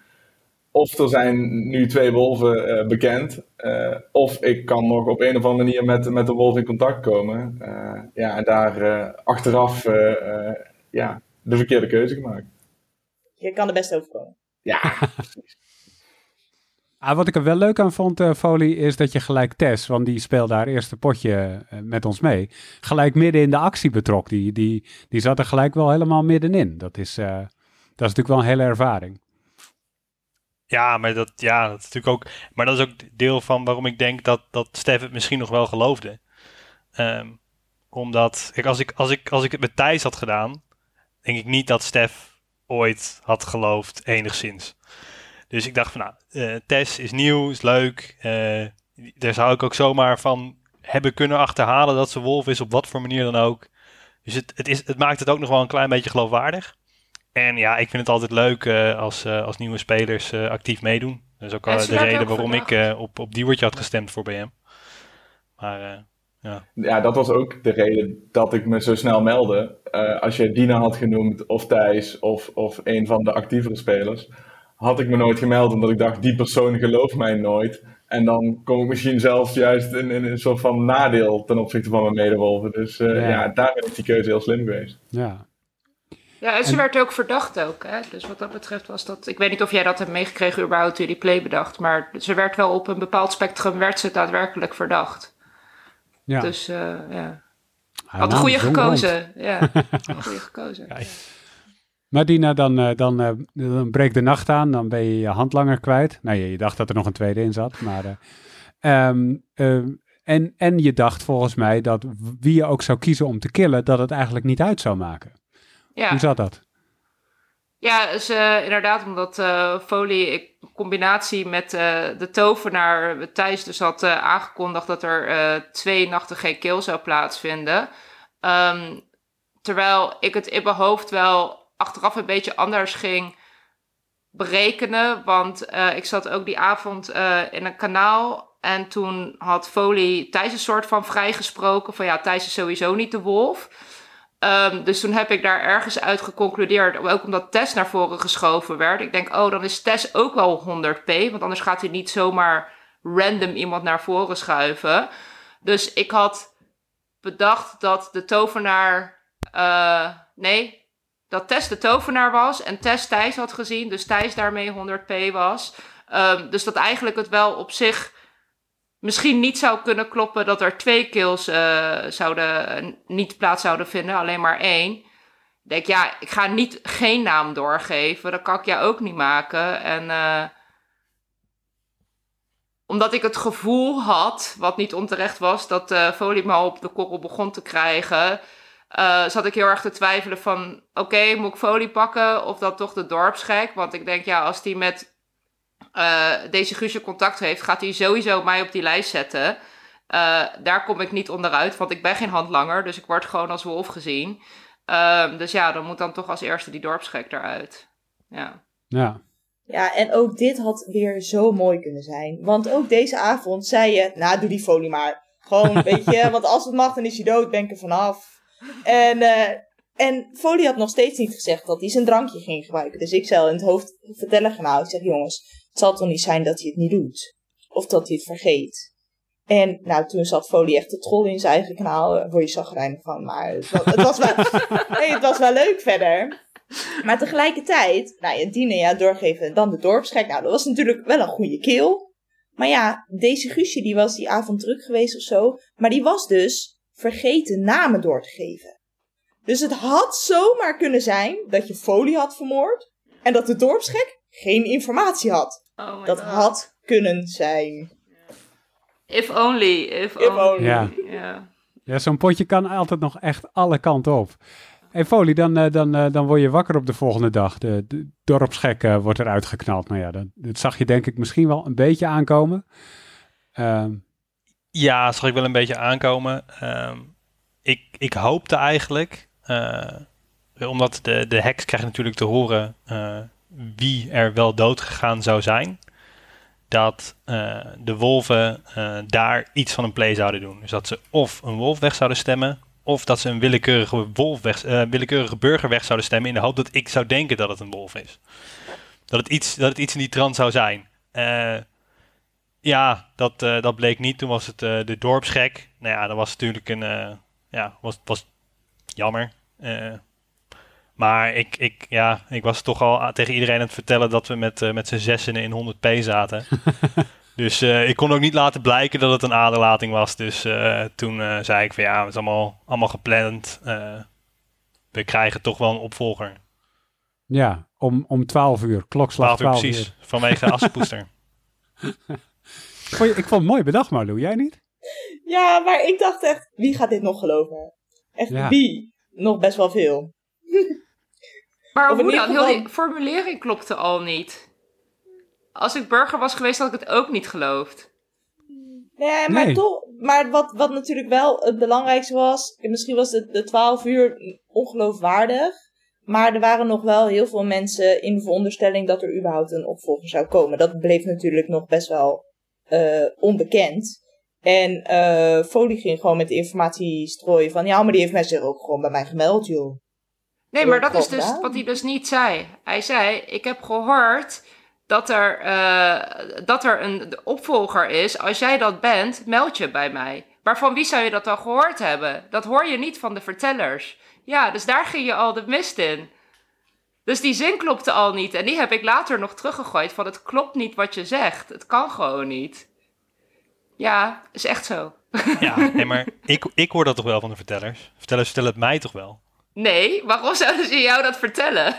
of er zijn nu twee wolven uh, bekend. Uh, of ik kan nog op een of andere manier met, met de wolf in contact komen. ja, en daar achteraf ja, de verkeerde keuze gemaakt. Je kan er best over komen. Ja, precies. Ah, wat ik er wel leuk aan vond, uh, Folie, is dat je gelijk Tess, want die speelde haar eerste potje uh, met ons mee, gelijk midden in de actie betrok. Die, die, die zat er gelijk wel helemaal middenin. Dat is, uh, dat is natuurlijk wel een hele ervaring. Ja, maar dat, ja, dat is natuurlijk ook. Maar dat is ook deel van waarom ik denk dat, dat Stef het misschien nog wel geloofde. Um, omdat, kijk, als ik, als, ik, als ik het met Thijs had gedaan, denk ik niet dat Stef ooit had geloofd, enigszins. Dus ik dacht van nou, uh, Tess is nieuw, is leuk. Uh, daar zou ik ook zomaar van hebben kunnen achterhalen dat ze wolf is, op wat voor manier dan ook. Dus het, het, is, het maakt het ook nog wel een klein beetje geloofwaardig. En ja, ik vind het altijd leuk uh, als, als nieuwe spelers actief meedoen. Dat is ook de reden waarom ik op, op Diewertje had gestemd voor BM. Maar ja. ja, dat was ook de reden dat ik me zo snel meldde. als je Dina had genoemd, of Thijs, of, of een van de actievere spelers had ik me nooit gemeld omdat ik dacht, die persoon gelooft mij nooit. En dan kom ik misschien zelfs juist in, in een soort van nadeel ten opzichte van mijn medewolven. Dus eh, Ja. ja. daarin is die keuze heel slim geweest. Ja. Ja, en ze En- werd ook verdacht ook. Hè? Dus wat dat betreft was dat... Ik weet niet of jij dat hebt meegekregen überhaupt toen je die play bedacht. Maar ze werd wel op een bepaald spectrum werd ze daadwerkelijk verdacht. ja. Dus eh, ja, had een goede Rond. gekozen. Ja, een goede gekozen. Maar Dina, dan, eh, dan, eh, dan breekt de nacht aan, dan ben je je handlanger kwijt. Nou, je, je dacht dat er nog een tweede in zat, maar... eh, ehm, ehm, en, en je dacht volgens mij dat wie je ook zou kiezen om te killen, dat het eigenlijk niet uit zou maken. Ja. Hoe zat dat? Ja, dus, inderdaad, omdat Folie in combinatie met de tovenaar Thijs dus had aangekondigd dat er twee nachten geen kill zou plaatsvinden. Ehm, terwijl ik het in mijn hoofd wel achteraf een beetje anders ging berekenen. Want eh, ik zat ook die avond eh, in een kanaal. En toen had Folie Thijs een soort van vrijgesproken. Van ja, Thijs is sowieso niet de wolf. Ehm, dus toen heb ik daar ergens uit geconcludeerd. Ook omdat Tess naar voren geschoven werd. Ik denk, oh, dan is Tess ook wel 100p. Want anders gaat hij niet zomaar random iemand naar voren schuiven. Dus ik had bedacht dat de tovenaar. eh, nee, dat Tess de tovenaar was en Tess Thijs had gezien, dus Thijs daarmee 100p was. Ehm, dus dat eigenlijk het wel op zich misschien niet zou kunnen kloppen dat er twee kills eh, zouden, eh, niet plaats zouden vinden, alleen maar één. Ik denk, ja, ik ga niet geen naam doorgeven, dat kan ik jou ook niet maken. En eh, omdat ik het gevoel had, wat niet onterecht was, dat eh Folie me op de korrel begon te krijgen, eh, zat ik heel erg te twijfelen van... oké, moet ik folie pakken of dat toch de dorpsgek? Want ik denk, ja, als die met eh, deze Guusje contact heeft... gaat hij sowieso mij op die lijst zetten. Eh, daar kom ik niet onderuit, want ik ben geen handlanger... dus ik word gewoon als wolf gezien. Ehm, dus ja, dan moet dan toch als eerste die dorpsgek eruit. Ja. Ja, Ja, en ook dit had weer zo mooi kunnen zijn. Want ook deze avond zei je, nou, doe die folie maar. Gewoon, weet je, want als het mag, dan is hij dood, ben ik er vanaf. En, eh, en Folie had nog steeds niet gezegd dat hij zijn drankje ging gebruiken. Dus ik zei in het hoofd vertellen gaan nou, ik zeg, jongens, het zal toch niet zijn dat hij het niet doet. Of dat hij het vergeet. En nou, toen zat Folie echt te trollen in zijn eigen kanaal. Word je zagrijnig van, maar het was, het was wel, nee, het was wel leuk verder. Maar tegelijkertijd, nou ja, Dine, ja, doorgeven dan de dorpsgek. Nou, dat was natuurlijk wel een goede kill. Maar ja, deze Guusje, die was die avond druk geweest of zo. Maar die was dus vergeten namen door te geven. Dus het had zomaar kunnen zijn dat je folie had vermoord. En dat de dorpsgek geen informatie had. Oh my Dat God. had kunnen zijn. If only, if, If only. only. Ja. Ja. ja zo'n potje kan altijd nog echt alle kanten op. Hey Folie, dan, eh, dan, eh, dan word je wakker op de volgende dag. De, de dorpsgek eh, wordt eruit geknald. Nou ja, dat, dat zag je denk ik misschien wel een beetje aankomen. Ehm, Ja, zag ik wel een beetje aankomen. Ehm, ik, ik hoopte eigenlijk, eh, omdat de, de heks krijgt natuurlijk te horen eh, wie er wel dood gegaan zou zijn, dat eh, de wolven daar iets van een play zouden doen. Dus dat ze of een wolf weg zouden stemmen, of dat ze een willekeurige, wolf weg, willekeurige burger weg zouden stemmen in de hoop dat ik zou denken dat het een wolf is. Dat het iets, dat het iets in die trant zou zijn. Eh, ja, dat, eh, dat bleek niet. Toen was het eh, de dorpsgek. Nou ja, dat was natuurlijk een... eh, ja, was, was jammer. Maar ik, ik, ja, ik was toch al a- tegen iedereen aan het vertellen dat we met, met z'n zessen in 100p zaten. dus ik kon ook niet laten blijken dat het een aderlating was. Dus toen zei ik van ja, het is allemaal, allemaal gepland. We krijgen toch wel een opvolger. ja, om, om 12 uur, klokslag 12 uur 12 precies, vanwege Assepoester. Vond je- ik vond het mooi bedacht, Marlou. Jij niet? Ja, maar ik dacht echt, wie gaat dit nog geloven? Echt, Ja. wie? Nog best wel veel. Maar hoe dan? Heel geval- die formulering klopte al niet. Als ik burger was geweest, had ik het ook niet geloofd. Nee, maar Nee. toch. Maar wat, wat natuurlijk wel het belangrijkste was. en Misschien was de, de 12 uur ongeloofwaardig. Maar er waren nog wel heel veel mensen in de veronderstelling dat er überhaupt een opvolger zou komen. Dat bleef natuurlijk nog best wel eh, onbekend. En eh Folie ging gewoon met informatie strooien van... Ja, maar die heeft mij zich ook gewoon bij mij gemeld, joh. Nee, maar dat is dus gedaan. wat hij dus niet zei. Hij zei, ik heb gehoord dat er, eh, dat er een opvolger is. Als jij dat bent, meld je bij mij. Maar van wie zou je dat dan gehoord hebben? Dat hoor je niet van de vertellers. Ja, dus daar ging je al de mist in. Dus die zin klopte al niet. En die heb ik later nog teruggegooid van het klopt niet wat je zegt. Het kan gewoon niet. Ja, is echt zo. Ja, nee, maar ik, ik hoor dat toch wel van de vertellers. Vertellers vertellen het mij toch wel. Nee, waarom zouden ze jou dat vertellen?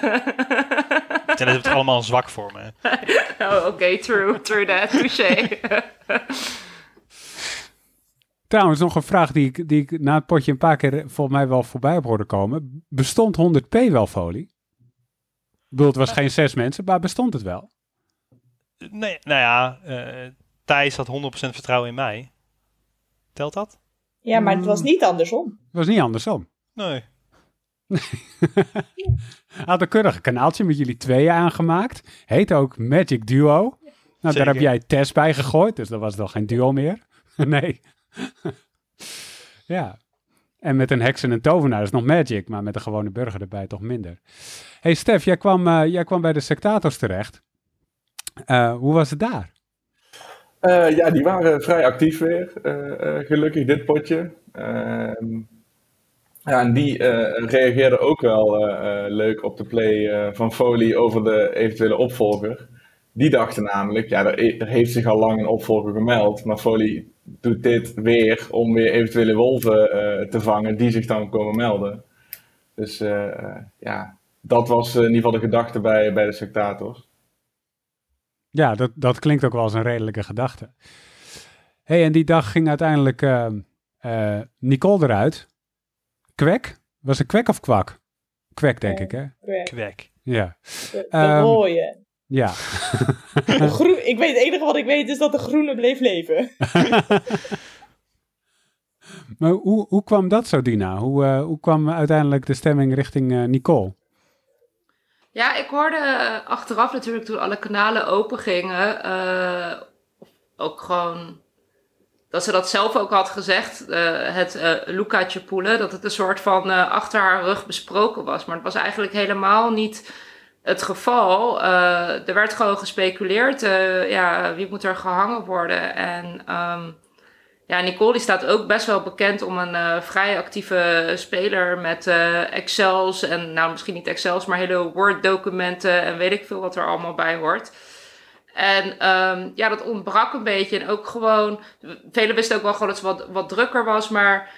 Vertellen ze het allemaal zwak voor me. oh, oké, true, true that, touché. Trouwens, nog een vraag die ik, die ik na het potje een paar keer volgens mij wel voorbij heb horen komen. Bestond 100p wel folie? Ik bedoel, het was geen zes mensen, maar bestond het wel? Nee, nou ja, eh, Thijs had 100% vertrouwen in mij. Telt dat? Ja, maar het was niet andersom. Het was niet andersom. Nee. Hij had een keurig kanaaltje met jullie tweeën aangemaakt. Heet ook Magic Duo. Nou, daar heb jij Tess bij gegooid, dus dat was wel geen duo meer. nee. ja. En met een heks en een tovenaar is nog Magic, maar met een gewone burger erbij toch minder. hey Stef, jij kwam, eh, jij kwam bij de sectators terecht. Eh, hoe was het daar? Eh, ja, die waren vrij actief weer. gelukkig dit potje. Ehm, ja, en die reageerden ook wel leuk op de play van Foley over de eventuele opvolger. Die dachten namelijk, ja, er, er heeft zich al lang een opvolger gemeld, maar Foley doet dit weer om weer eventuele wolven eh, te vangen die zich dan komen melden. Dus eh, eh, ja, dat was in ieder geval de gedachte bij, bij de sectators. Ja, dat, dat klinkt ook wel als een redelijke gedachte. hey, en die dag ging uiteindelijk eh, eh, Nicole eruit. Kwek? Was het kwek of kwak? Kwek, denk ik, hè? De, Kwek. Ja. de Ehm, rode. Ja. Groen, ik weet, het enige wat ik weet is dat de groene bleef leven. maar hoe, hoe kwam dat zo, Dina? Hoe, eh, hoe kwam uiteindelijk de stemming richting eh, Nicole? Ja, ik hoorde achteraf natuurlijk toen alle kanalen open gingen, eh, ook gewoon dat ze dat zelf ook had gezegd, eh, het uh, Lucaatje poelen, dat het een soort van eh, achter haar rug besproken was. Maar het was eigenlijk helemaal niet het geval. Eh, er werd gewoon gespeculeerd, eh, ja, wie moet er gehangen worden? En ehm, ja, Nicole die staat ook best wel bekend om een eh, vrij actieve speler met Excels en nou misschien niet Excels, maar hele Word-documenten en weet ik veel wat er allemaal bij hoort. En ehm, ja, dat ontbrak een beetje. En ook gewoon, velen wisten ook wel gewoon dat ze wat, wat drukker was, maar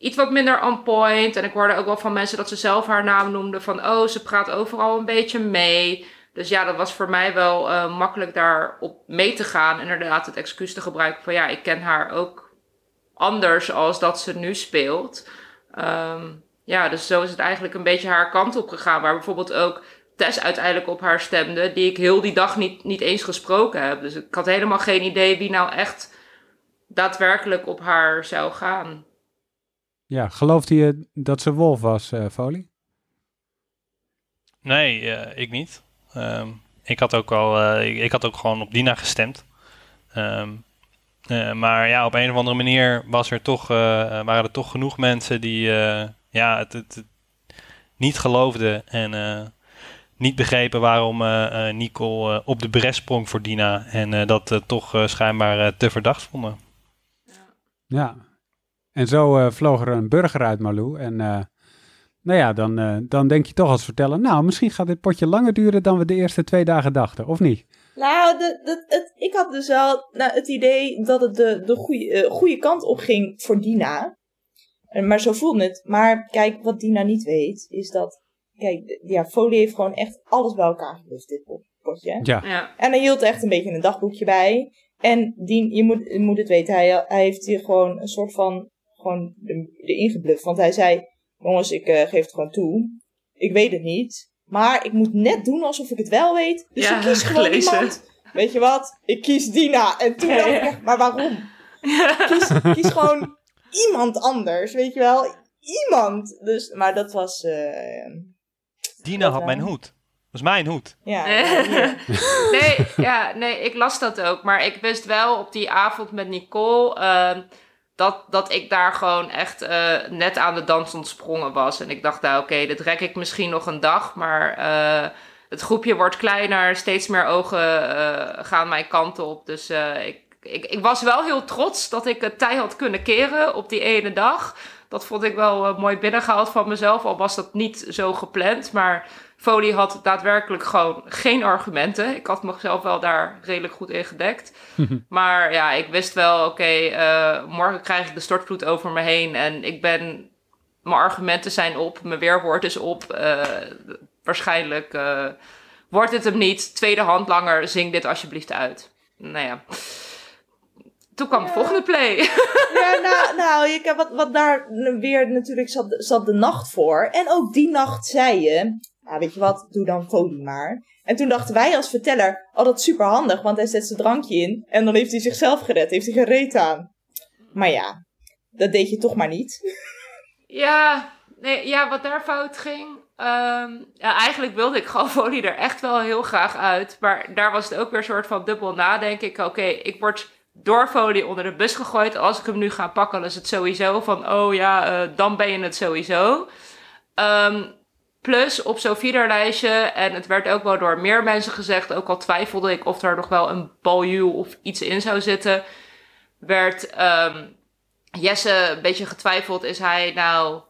iets wat minder on point. En ik hoorde ook wel van mensen dat ze zelf haar naam noemden van, oh, ze praat overal een beetje mee. Dus ja, dat was voor mij wel uh, makkelijk daarop mee te gaan. Inderdaad, het excuus te gebruiken van, ja, ik ken haar ook anders als dat ze nu speelt. Um, ja, dus zo is het eigenlijk een beetje haar kant op gegaan. Waar bijvoorbeeld ook Tess uiteindelijk op haar stemde, die ik heel die dag niet, niet eens gesproken heb. Dus ik had helemaal geen idee wie nou echt daadwerkelijk op haar zou gaan. Ja, geloofde je dat ze wolf was, uh, Folie? Nee, uh, ik niet. Um, ik, had ook al, uh, ik, ik, had ook gewoon op Dina gestemd. Um, uh, maar ja, op een of andere manier was er toch, waren er toch genoeg mensen die ja, het, het, het, niet geloofden en niet begrepen waarom uh, Nicole uh, op de bres sprong voor Dina en uh, dat toch schijnbaar te verdacht vonden. Ja, ja. En zo vloog er een burger uit Malou en nou ja, dan, dan denk je toch als verteller, nou misschien gaat dit potje langer duren dan we de eerste twee dagen dachten, of niet? Nou, de, de, het, ik had dus wel nou, het idee dat het de, de goede, goede kant op ging voor Dina. Maar zo voelde het. Maar kijk, wat Dina niet weet, is dat Kijk, ja, Folie heeft gewoon echt alles bij elkaar gelust, dit potje. Ja. ja. En hij hield echt een beetje een dagboekje bij. En die, je, moet, je moet het weten, hij, hij heeft hier gewoon een soort van, gewoon erin gebluft. Want hij zei, jongens, ik uh, geef het gewoon toe. Ik weet het niet. Maar ik moet net doen alsof ik het wel weet. Dus ja, ik kies gewoon gelezen. iemand. Weet je wat? Ik kies Dina. En toen dacht ik echt, maar waarom? Kies, kies gewoon iemand anders, weet je wel? Iemand. Dus, maar dat was... Uh, Dina had mijn hoed. Dat was mijn hoed. Ja. nee, ja, nee, ik las dat ook. Maar ik wist wel op die avond met Nicole uh, dat, dat ik daar gewoon echt uh, net aan de dans ontsprongen was. En ik dacht, nou oké, okay, dit rek ik misschien nog een dag. Maar uh, het groepje wordt kleiner, steeds meer ogen uh, gaan mijn kant op. Dus ik, ik, ik, was wel heel trots dat ik het tij had kunnen keren op die ene dag. Dat vond ik wel mooi binnengehaald van mezelf, al was dat niet zo gepland. Maar Folie had daadwerkelijk gewoon geen argumenten. Ik had mezelf wel daar redelijk goed in gedekt. maar ja, ik wist wel, oké, morgen krijg ik de stortvloed over me heen. En ik ben, mijn argumenten zijn op, mijn weerwoord is op waarschijnlijk uh, wordt het hem niet. Tweede hand langer, zing dit alsjeblieft uit. Nou ja. Toen kwam de volgende play. Ja, nou, nou ik, wat, wat daar weer natuurlijk zat, zat de nacht voor. En ook die nacht zei je, nou weet je wat, doe dan folie maar. En toen dachten wij als verteller, oh dat is super handig, want hij zet zijn drankje in en dan heeft hij zichzelf gered, heeft hij gereed aan. Maar ja, dat deed je toch maar niet. Ja, nee, ja wat daar fout ging, ja, eigenlijk wilde ik folie er echt wel heel graag uit. Maar daar was het ook weer een soort van dubbel nadenken. Oké, ik word door folie onder de bus gegooid. Als ik hem nu ga pakken, dan is het sowieso van... Oh ja, uh, dan ben je het sowieso. Um, plus op zo'n feederlijstje, en het werd ook wel door meer mensen gezegd... ook al twijfelde ik of er nog wel een balju of iets in zou zitten... werd um, Jesse een beetje getwijfeld. Is hij nou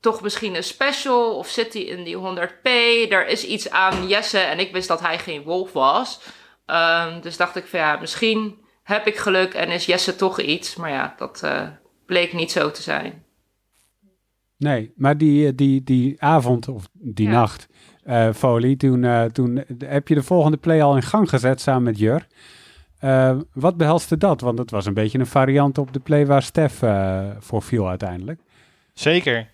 toch misschien een special? Of zit hij in die 100p? Er is iets aan Jesse en ik wist dat hij geen wolf was. Um, dus dacht ik van ja, misschien heb ik geluk en is Jesse toch iets. Maar ja, dat uh, bleek niet zo te zijn. Nee, maar die, eh, die, die avond of die ja. nacht, uh, Folie, toen, uh, toen heb je de volgende play al in gang gezet samen met Jur. Uh, wat behelste dat? Want het was een beetje een variant op de play waar Stef voor viel uiteindelijk. Zeker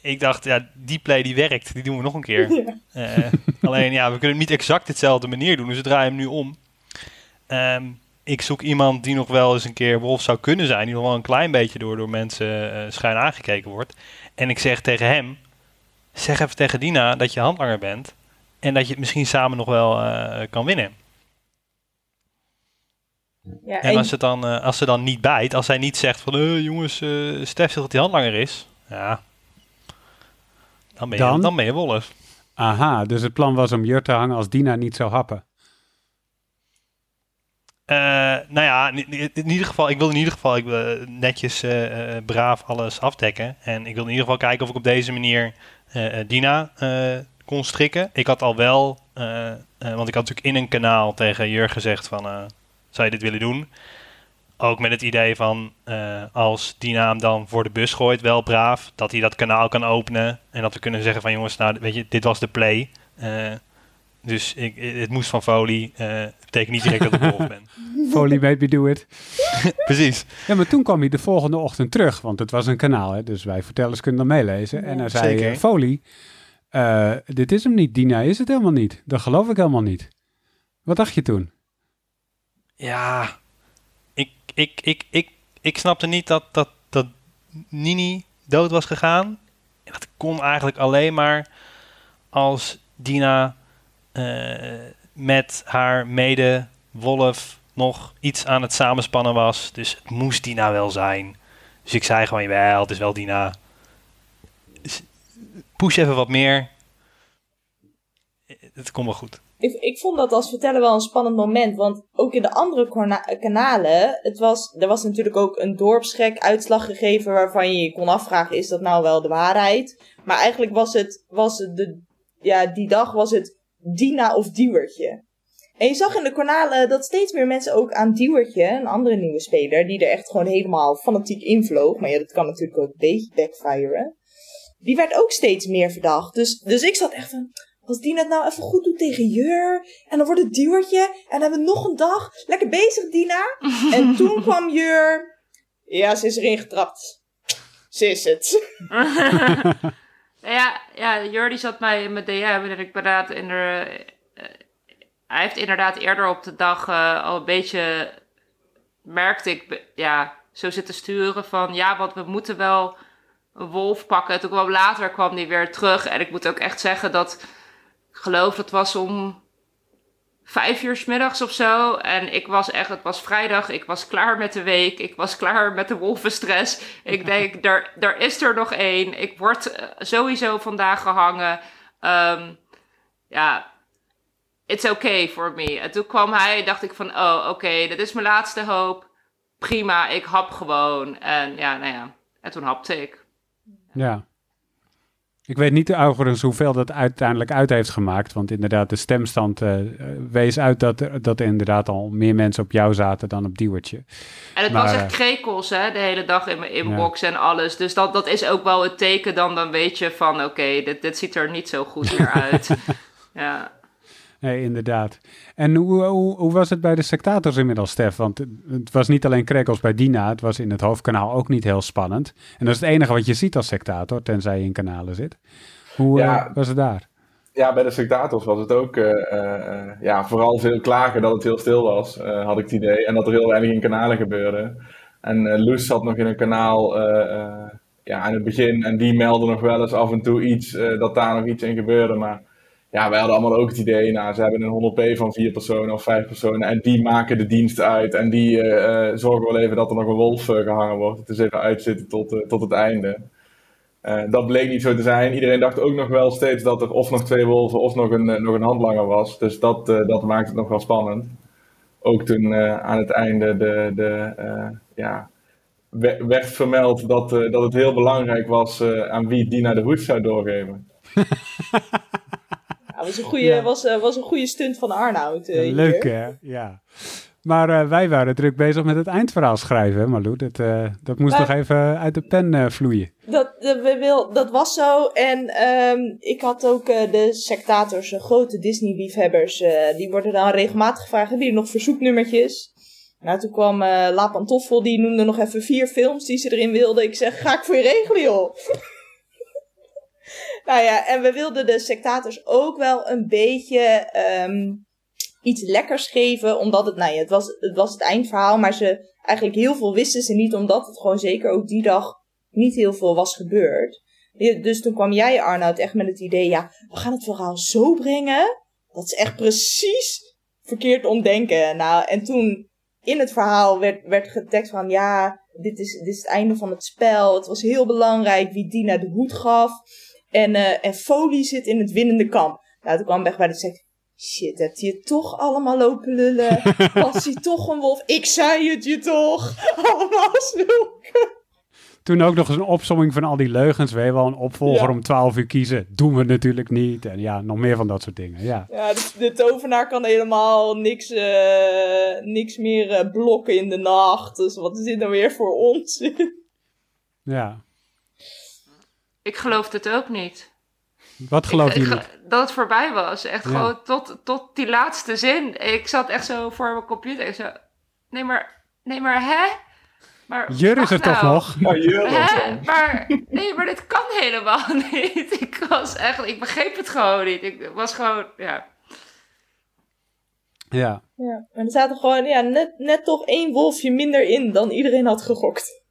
ik dacht, ja, die play die werkt, die doen we nog een keer. Ja. Uh, alleen, ja, we kunnen niet exact hetzelfde manier doen, dus we draaien hem nu om. Um, ik zoek iemand die nog wel eens een keer Wolf zou kunnen zijn, die nog wel een klein beetje door, door mensen uh, schuin aangekeken wordt. En ik zeg tegen hem, zeg even tegen Dina dat je handlanger bent en dat je het misschien samen nog wel uh, kan winnen. Ja, en, en als, het dan, als ze dan niet bijt, als zij niet zegt van, jongens, Stef zegt dat hij handlanger is, ja, dan ben je, dan, dan ben je wolf. Aha, dus het plan was om Jur te hangen als Dina niet zou happen. Uh, nou ja, in, ieder geval, ik wil in ieder geval ik wil netjes uh, braaf alles afdekken. En ik wil in ieder geval kijken of ik op deze manier Dina kon strikken. Ik had al wel, want ik had natuurlijk in een kanaal tegen Jur gezegd van, zou je dit willen doen? Ook met het idee van als die naam dan voor de bus gooit, wel braaf, dat hij dat kanaal kan openen. En dat we kunnen zeggen van jongens, nou weet je, dit was de play. Dus ik, het moest van Folie. Uh, betekent niet direct dat ik wolf ben. Folie made me do it. Precies. Ja, maar toen kwam hij de volgende ochtend terug, want het was een kanaal. Hè, dus wij vertellers kunnen dan meelezen. en hij zei, uh, Folie, dit is hem niet. Dina is het helemaal niet. Dat geloof ik helemaal niet. Wat dacht je toen? Ja, ik, ik, ik, ik snapte niet dat, dat, dat Nini dood was gegaan. En dat kon eigenlijk alleen maar als Dina met haar mede Wolf nog iets aan het samenspannen was. Dus het moest Dina wel zijn. Dus ik zei gewoon, wel, het is wel Dina. Push even wat meer. Het komt wel goed ik, ik vond dat als vertellen wel een spannend moment. Want ook in de andere kanalen, het was, er was natuurlijk ook een dorpsgek uitslag gegeven waarvan je je kon afvragen, is dat nou wel de waarheid? Maar eigenlijk was het, was het de, ja, die dag was het Dina of Diewertje. En je zag in de kanalen dat steeds meer mensen ook aan Diewertje, een andere nieuwe speler, die er echt gewoon helemaal fanatiek invloog. Maar ja, dat kan natuurlijk ook een beetje backfiren. Die werd ook steeds meer verdacht. Dus, dus ik zat echt van, als die het nou even goed doet tegen Jur. En dan wordt het duurtje. En dan hebben we nog een dag. Lekker bezig, Dina. en toen kwam Jur. Ja, ze is erin getrapt. Ze is het. ja, ja, Jur die zat mij in mijn DM. En ik inderdaad in de, uh, hij heeft inderdaad eerder op de dag uh, al een beetje... Merkte ik, ja, zo zitten sturen van... Ja, want we moeten wel een wolf pakken. Toen kwam later kwam die weer terug. En ik moet ook echt zeggen dat geloof dat was om vijf uur s middags of zo. En ik was echt, het was vrijdag, ik was klaar met de week. Ik was klaar met de wolvenstress. Ik denk, er, er is er nog één. Ik word eh, sowieso vandaag gehangen. Um, ja, it's okay for me. En toen kwam hij, dacht ik van, oh, oké, dit is mijn laatste hoop. Prima, ik hap gewoon. En ja, nou ja, en toen hapte ik. Ja. Ik weet niet overigens hoeveel dat uiteindelijk uit heeft gemaakt. Want inderdaad, de stemstand uh, wees uit dat er, dat er inderdaad al meer mensen op jou zaten dan op Diewertje. En het was echt krekels, hè, de hele dag in mijn inbox en alles. Dus dat, dat is ook wel het teken dan, dan weet je van, oké, dit, dit ziet er niet zo goed meer uit. ja. Nee, inderdaad. En hoe, hoe, hoe, was het bij de sectators inmiddels, Stef? Want het was niet alleen krekels bij Dina, het was in het hoofdkanaal ook niet heel spannend. En dat is het enige wat je ziet als sectator, tenzij je in kanalen zit. Hoe ja, uh, was het daar? Ja, bij de sectators was het ook uh, uh, ja, vooral veel klagen dat het heel stil was, had ik het idee. En dat er heel weinig in kanalen gebeurde. En Loes zat nog in een kanaal ja, aan het begin en die meldde nog wel eens af en toe iets, dat daar nog iets in gebeurde. Maar ja, wij hadden allemaal ook het idee, nou, ze hebben een 100p van vier personen of vijf personen en die maken de dienst uit en die uh, zorgen wel even dat er nog een wolf uh, gehangen wordt. Het is even uitzitten tot, tot het einde. dat bleek niet zo te zijn. Iedereen dacht ook nog wel steeds dat er of nog twee wolven of nog een, nog een handlanger was. Dus dat, dat maakt het nog wel spannend. Ook toen aan het einde de, de, ja, werd vermeld dat, dat het heel belangrijk was aan wie die naar de hoed zou doorgeven. was een goede, was, was een goede stunt van Arnoud. Uh, Leuk hè, ja. Maar uh, wij waren druk bezig met het eindverhaal schrijven, Malou. Dat, dat moest maar, toch even uit de pen vloeien. Dat, we wil, dat was zo. En um, ik had ook de sectators, grote Disney-liefhebbers, die worden dan regelmatig gevraagd, hebben jullie nog verzoeknummertjes? Nou, toen kwam La Pantoffel, die noemde nog even vier films die ze erin wilde. Ik zeg, ga ik voor je regelen, joh. Nou ja, en we wilden de sectators ook wel een beetje um, iets lekkers geven. Omdat het, nou ja, het was, het was het eindverhaal. Maar ze eigenlijk heel veel wisten ze niet. Omdat het gewoon zeker ook die dag niet heel veel was gebeurd. Dus toen kwam jij, Arnoud, echt met het idee: ja, we gaan het verhaal zo brengen. Dat is echt precies verkeerd omdenken. Nou, en toen in het verhaal werd, werd getekst van: ja, dit is, dit is het einde van het spel. Het was heel belangrijk wie Dina de hoed gaf. En, uh, en Folie zit in het winnende kamp. Nou, toen kwam weg bij de zegt, shit, heb je toch allemaal lopen lullen? Was hij toch een wolf? Ik zei het je toch? Allemaal zulke. Toen ook nog eens een opsomming van al die leugens. We hebben wel een opvolger om 12 uur kiezen. Doen we natuurlijk niet. En ja, nog meer van dat soort dingen. Ja, ja de, de tovenaar kan helemaal niks, uh, niks meer uh, blokken in de nacht. Dus wat is dit nou weer voor ons? ja. Ik geloofde het ook niet. Wat geloof je niet? Dat het voorbij was. Echt gewoon tot, tot die laatste zin. Ik zat echt zo voor mijn computer. Ik zo, nee maar, nee maar hè? Maar, Jur is er toch nou. nog? Ja, Jur hè? Maar, nee, maar dit kan helemaal niet. Ik was echt, ik begreep het gewoon niet. Ik was gewoon, ja. Ja. Ja, en er zaten gewoon ja, net, net toch één wolfje minder in dan iedereen had gegokt.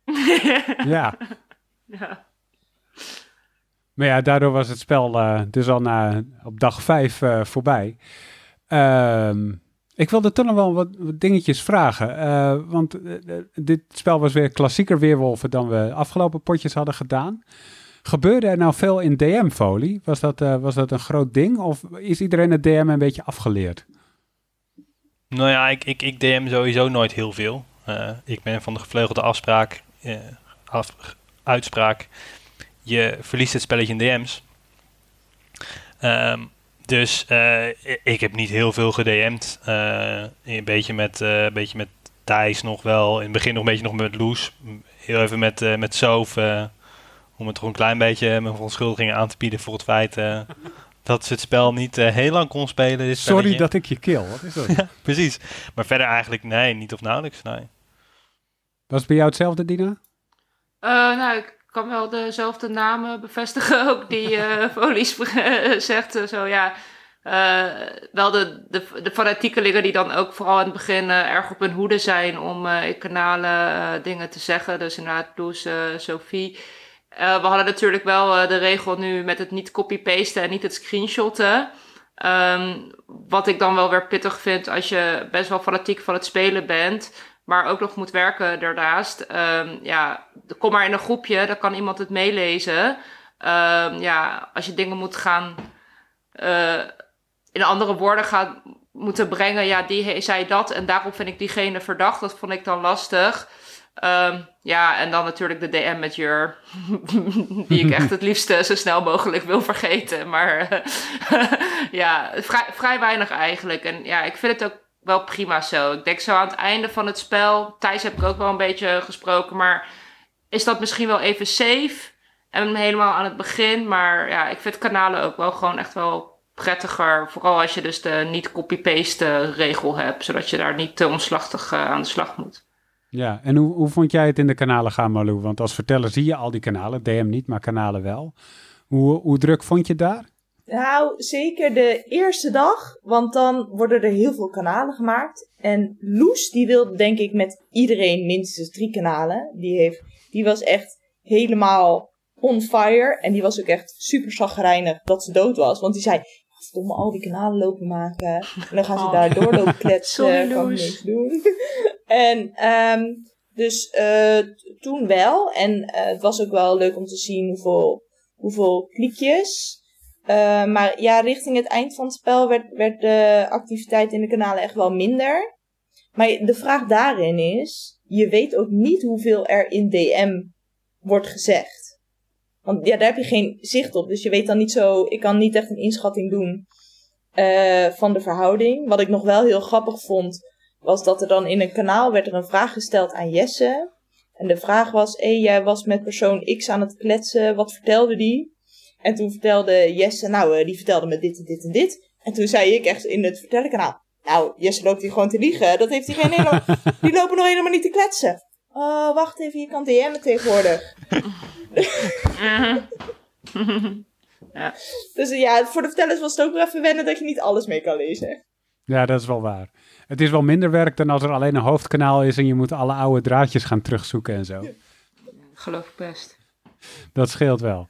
ja. ja. Maar ja, daardoor was het spel uh, dus al na, op dag vijf uh, voorbij. Uh, ik wilde toch nog wel wat, dingetjes vragen. Uh, want dit spel was weer klassieker weerwolven dan we afgelopen potjes hadden gedaan. Gebeurde er nou veel in DM-folie? Was, dat was dat een groot ding? Of is iedereen het DM een beetje afgeleerd? Nou ja, ik, ik, ik DM sowieso nooit heel veel. ik ben van de gevleugelde afspraak, af, uitspraak je verliest het spelletje in DM's. Um, dus uh, ik heb niet heel veel gedM'd. Uh, een beetje met, uh, een beetje met Thijs nog wel. In het begin nog een beetje nog met Loes. Heel even met, uh, met Sof. om het toch een klein beetje mijn verontschuldigingen aan te bieden voor het feit dat ze het spel niet heel lang kon spelen. Sorry dat ik je kill. Wat is dat? ja, precies. Maar verder eigenlijk nee, niet of nauwelijks. Nee. Was het bij jou hetzelfde, Dina? nou, ik kan wel dezelfde namen bevestigen ook die uh, Folies zegt. Eh, zo ja, uh, wel de, de, de fanatiekelingen die dan ook vooral in het begin uh, erg op hun hoede zijn om in kanalen dingen te zeggen. Dus inderdaad Loes, Sophie. we hadden natuurlijk wel de regel nu met het niet copy-pasten en niet het screenshotten. Um, wat ik dan wel weer pittig vind als je best wel fanatiek van het spelen bent maar ook nog moet werken daarnaast. Um, ja, kom maar in een groepje, dan kan iemand het meelezen. Um, ja, als je dingen moet gaan uh, in andere woorden gaat moeten brengen. Ja, die zei dat en daarop vind ik diegene verdacht. Dat vond ik dan lastig. Ehm, ja, en dan natuurlijk de DM met Jur. die ik echt het liefste zo snel mogelijk wil vergeten. Maar ja, vrij, vrij weinig eigenlijk. En ja, ik vind het ook wel prima zo. Ik denk zo aan het einde van het spel. Thijs heb ik ook wel een beetje gesproken. Maar is dat misschien wel even safe? En helemaal aan het begin. Maar ja, ik vind kanalen ook wel gewoon echt wel prettiger. Vooral als je dus de niet copy-paste regel hebt. Zodat je daar niet te omslachtig uh, aan de slag moet. Ja, en hoe, hoe vond jij het in de kanalen gaan, Malou? Want als verteller zie je al die kanalen. DM niet, maar kanalen wel. Hoe, hoe druk vond je daar? Nou, zeker de eerste dag, want dan worden er heel veel kanalen gemaakt. En Loes, die wilde denk ik met iedereen minstens drie kanalen. Die, heeft, die was echt helemaal on fire. En die was ook echt super zagrijnig dat ze dood was. Want die zei, verdomme, al die kanalen lopen maken. En dan gaan ze oh. daar doorlopen kletsen. Sorry, kan niks doen. en um, dus uh, toen wel. En uh, het was ook wel leuk om te zien hoeveel, hoeveel kliekjes uh, maar ja, richting het eind van het spel werd, werd de activiteit in de kanalen echt wel minder. Maar de vraag daarin is, je weet ook niet hoeveel er in DM wordt gezegd. Want ja, daar heb je geen zicht op. Dus je weet dan niet zo, ik kan niet echt een inschatting doen uh, van de verhouding. Wat ik nog wel heel grappig vond, was dat er dan in een kanaal werd er een vraag gesteld aan Jesse. En de vraag was, hé, jij was met persoon X aan het kletsen, wat vertelde die? En toen vertelde Jesse, nou, uh, die vertelde me dit en dit en dit. En toen zei ik echt in het vertellenkanaal, nou, Jesse loopt hier gewoon te liegen. Dat heeft hij geen helemaal, die lopen nog helemaal niet te kletsen. Oh, wacht even, je kan DM'en tegenwoordig. ja. Dus ja, voor de vertellers was het ook wel even wennen dat je niet alles mee kan lezen. Ja, dat is wel waar. Het is wel minder werk dan als er alleen een hoofdkanaal is en je moet alle oude draadjes gaan terugzoeken en zo. Geloof ik best. Dat scheelt wel.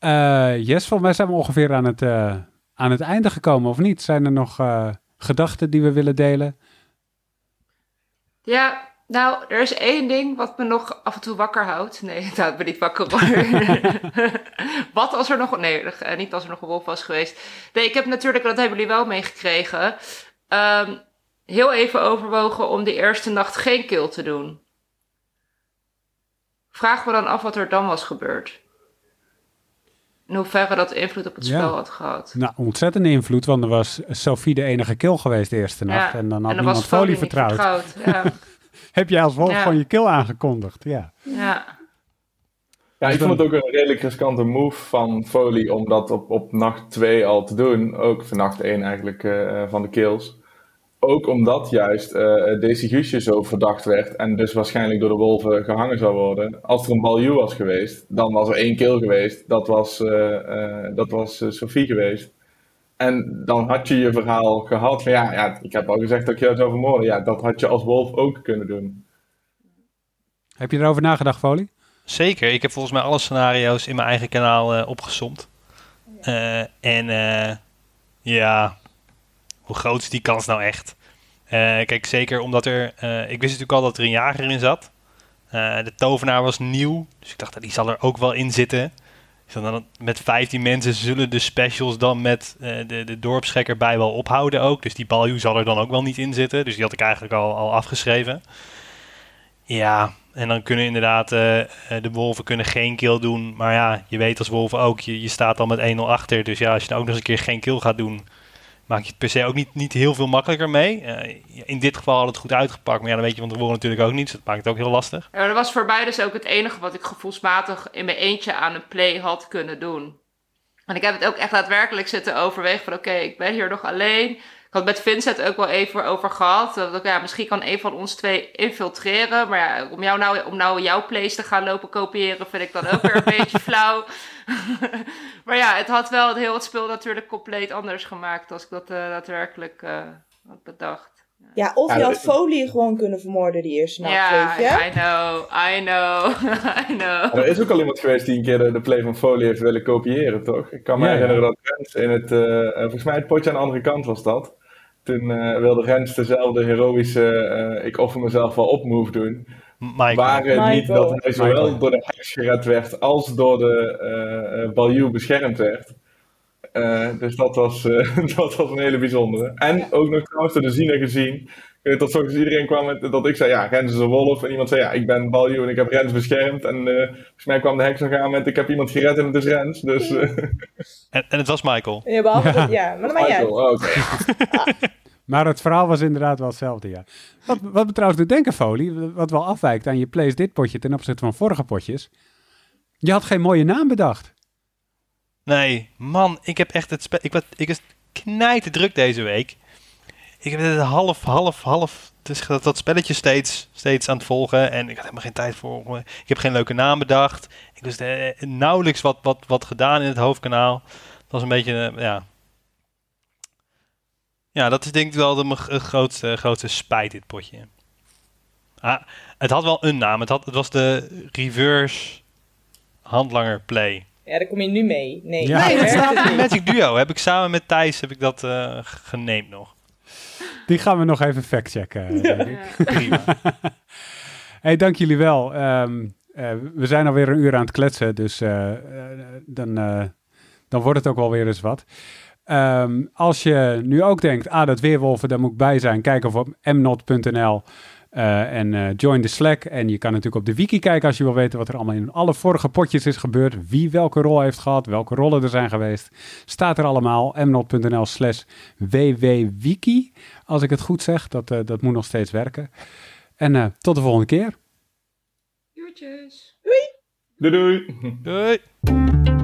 Uh, yes, volgens mij zijn we ongeveer aan het, uh, aan het einde gekomen, of niet? Zijn er nog uh, gedachten die we willen delen? Ja, nou, er is één ding wat me nog af en toe wakker houdt. Nee, het houdt me niet wakker wat als er nog... Nee, niet als er nog een wolf was geweest. Nee, ik heb natuurlijk, dat hebben jullie wel meegekregen... Um, heel even overwogen om de eerste nacht geen kill te doen. Vraag me dan af wat er dan was gebeurd in hoeverre dat invloed op het spel had gehad. Nou, ontzettende invloed, want er was Sophie de enige kill geweest de eerste nacht. En dan had en niemand Folie vertrouwd. vertrouwd. Ja. Heb jij als wolf van je kill aangekondigd, ja. Ja. Ja, ik vond het ook een redelijk riskante move van Foley om dat op, op nacht 2 al te doen. Ook voor nacht 1 eigenlijk uh, van de kills. Ook omdat juist uh, Daisy Guusje zo verdacht werd en dus waarschijnlijk door de wolven gehangen zou worden. Als er een balju was geweest, dan was er één kill geweest. Dat was, uh, uh, dat was Sophie geweest. En dan had je je verhaal gehad van ja, ja, ik heb al gezegd dat ik jou zou vermoorden. Ja, dat had je als wolf ook kunnen doen. Heb je erover nagedacht, Folie? Zeker. Ik heb volgens mij alle scenario's in mijn eigen kanaal opgesomd. en ja, hoe groot is die kans nou echt? Uh, kijk, zeker omdat er. Uh, ik wist natuurlijk al dat er een jager in zat. Uh, de tovenaar was nieuw. Dus ik dacht, die zal er ook wel in zitten. Dus dan met 15 mensen zullen de specials dan met de, de dorpsgekker bij wel ophouden ook. Dus die balju zal er dan ook wel niet in zitten. Dus die had ik eigenlijk al, al afgeschreven. Ja, en dan kunnen inderdaad de wolven kunnen geen kill doen. Maar ja, je weet als wolven ook, je, je staat al met 1-0 achter. Dus ja, als je dan ook nog eens een keer geen kill gaat doen maak je het per se ook niet, niet heel veel makkelijker mee. Uh, in dit geval had het goed uitgepakt, maar ja, dan weet je van tevoren natuurlijk ook niet. Dus dat maakt het ook heel lastig. Ja, dat was voor mij dus ook het enige wat ik gevoelsmatig in mijn eentje aan een play had kunnen doen. En ik heb het ook echt daadwerkelijk zitten overwegen van oké, ik ben hier nog alleen had met Vincent ook wel even over gehad. Dat, ja, misschien kan een van ons twee infiltreren. Maar ja, om, jou nou, om nou jouw place te gaan lopen kopiëren, vind ik dan ook weer een beetje flauw. maar ja, het had wel het heel het spel natuurlijk compleet anders gemaakt als ik dat uh, daadwerkelijk uh, had bedacht. Ja, of je had Folie gewoon kunnen vermoorden die eerste nacht, ja, I know, I know, I know. er is ook al iemand geweest die een keer de, play van Folie heeft willen kopiëren, toch? Ik kan me herinneren dat Rens in het, uh, volgens mij het potje aan de andere kant was dat. Toen uh, wilde Rens dezelfde heroïsche, uh, ik offer mezelf wel op move doen. Michael. Waar het niet dat hij zowel door de heks gered werd als door de uh, Baljuw beschermd werd. Eh, dus dat was, eh, dat was een hele bijzondere. En ook nog trouwens door de ziener gezien. Dat soms iedereen kwam met dat ik zei, ja, Rens is een wolf. En iemand zei, ja, ik ben Balju en ik heb Rens beschermd. En eh, volgens mij kwam de heks nog aan met, ik heb iemand gered en het is Rens. Dus, eh, En, en het was Michael. Ja, behalve ja, maar dat maakt niet uit. Michael, oké. Maar het verhaal was inderdaad wel hetzelfde, ja. Wat, wat me trouwens doet denken, Folie, wat wel afwijkt aan je Place Dit potje ten opzichte van vorige potjes. Je had geen mooie naam bedacht. Nee, man, ik heb echt het spel. Ik was, ik druk deze week. Ik heb het half, half, half. Dus dat, dat spelletje steeds, steeds aan het volgen. En ik had helemaal geen tijd voor. Ik heb geen leuke naam bedacht. Ik was eh, nauwelijks wat, wat, wat gedaan in het hoofdkanaal. Dat was een beetje, eh, ja. Ja, dat is denk ik wel de mijn g- grootste, grootste spijt, dit potje. Ah, het had wel een naam. Het, had, het was de Reverse Handlanger Play. Ja, daar kom je nu mee. Nee, Ja. nee, dat staat in niet. Magic Duo. Heb ik samen met Thijs heb ik dat eh geneemd nog. Die gaan we nog even factchecken. denk ik. Ja. Prima. hey, dank jullie wel. Ehm, eh, we zijn alweer een uur aan het kletsen, dus eh, eh, dan, eh, dan wordt het ook wel weer eens wat. Ehm, als je nu ook denkt, ah, dat weerwolven, daar moet ik bij zijn, kijk even op mnot.nl eh, en eh, join de Slack. En je kan natuurlijk op de wiki kijken als je wil weten wat er allemaal in alle vorige potjes is gebeurd. Wie welke rol heeft gehad, welke rollen er zijn geweest. Staat er allemaal, mnot.nl slash wwwiki. Als ik het goed zeg, dat, eh, dat moet nog steeds werken. En eh, tot de volgende keer. Uurtjes. Doei doei! Doei.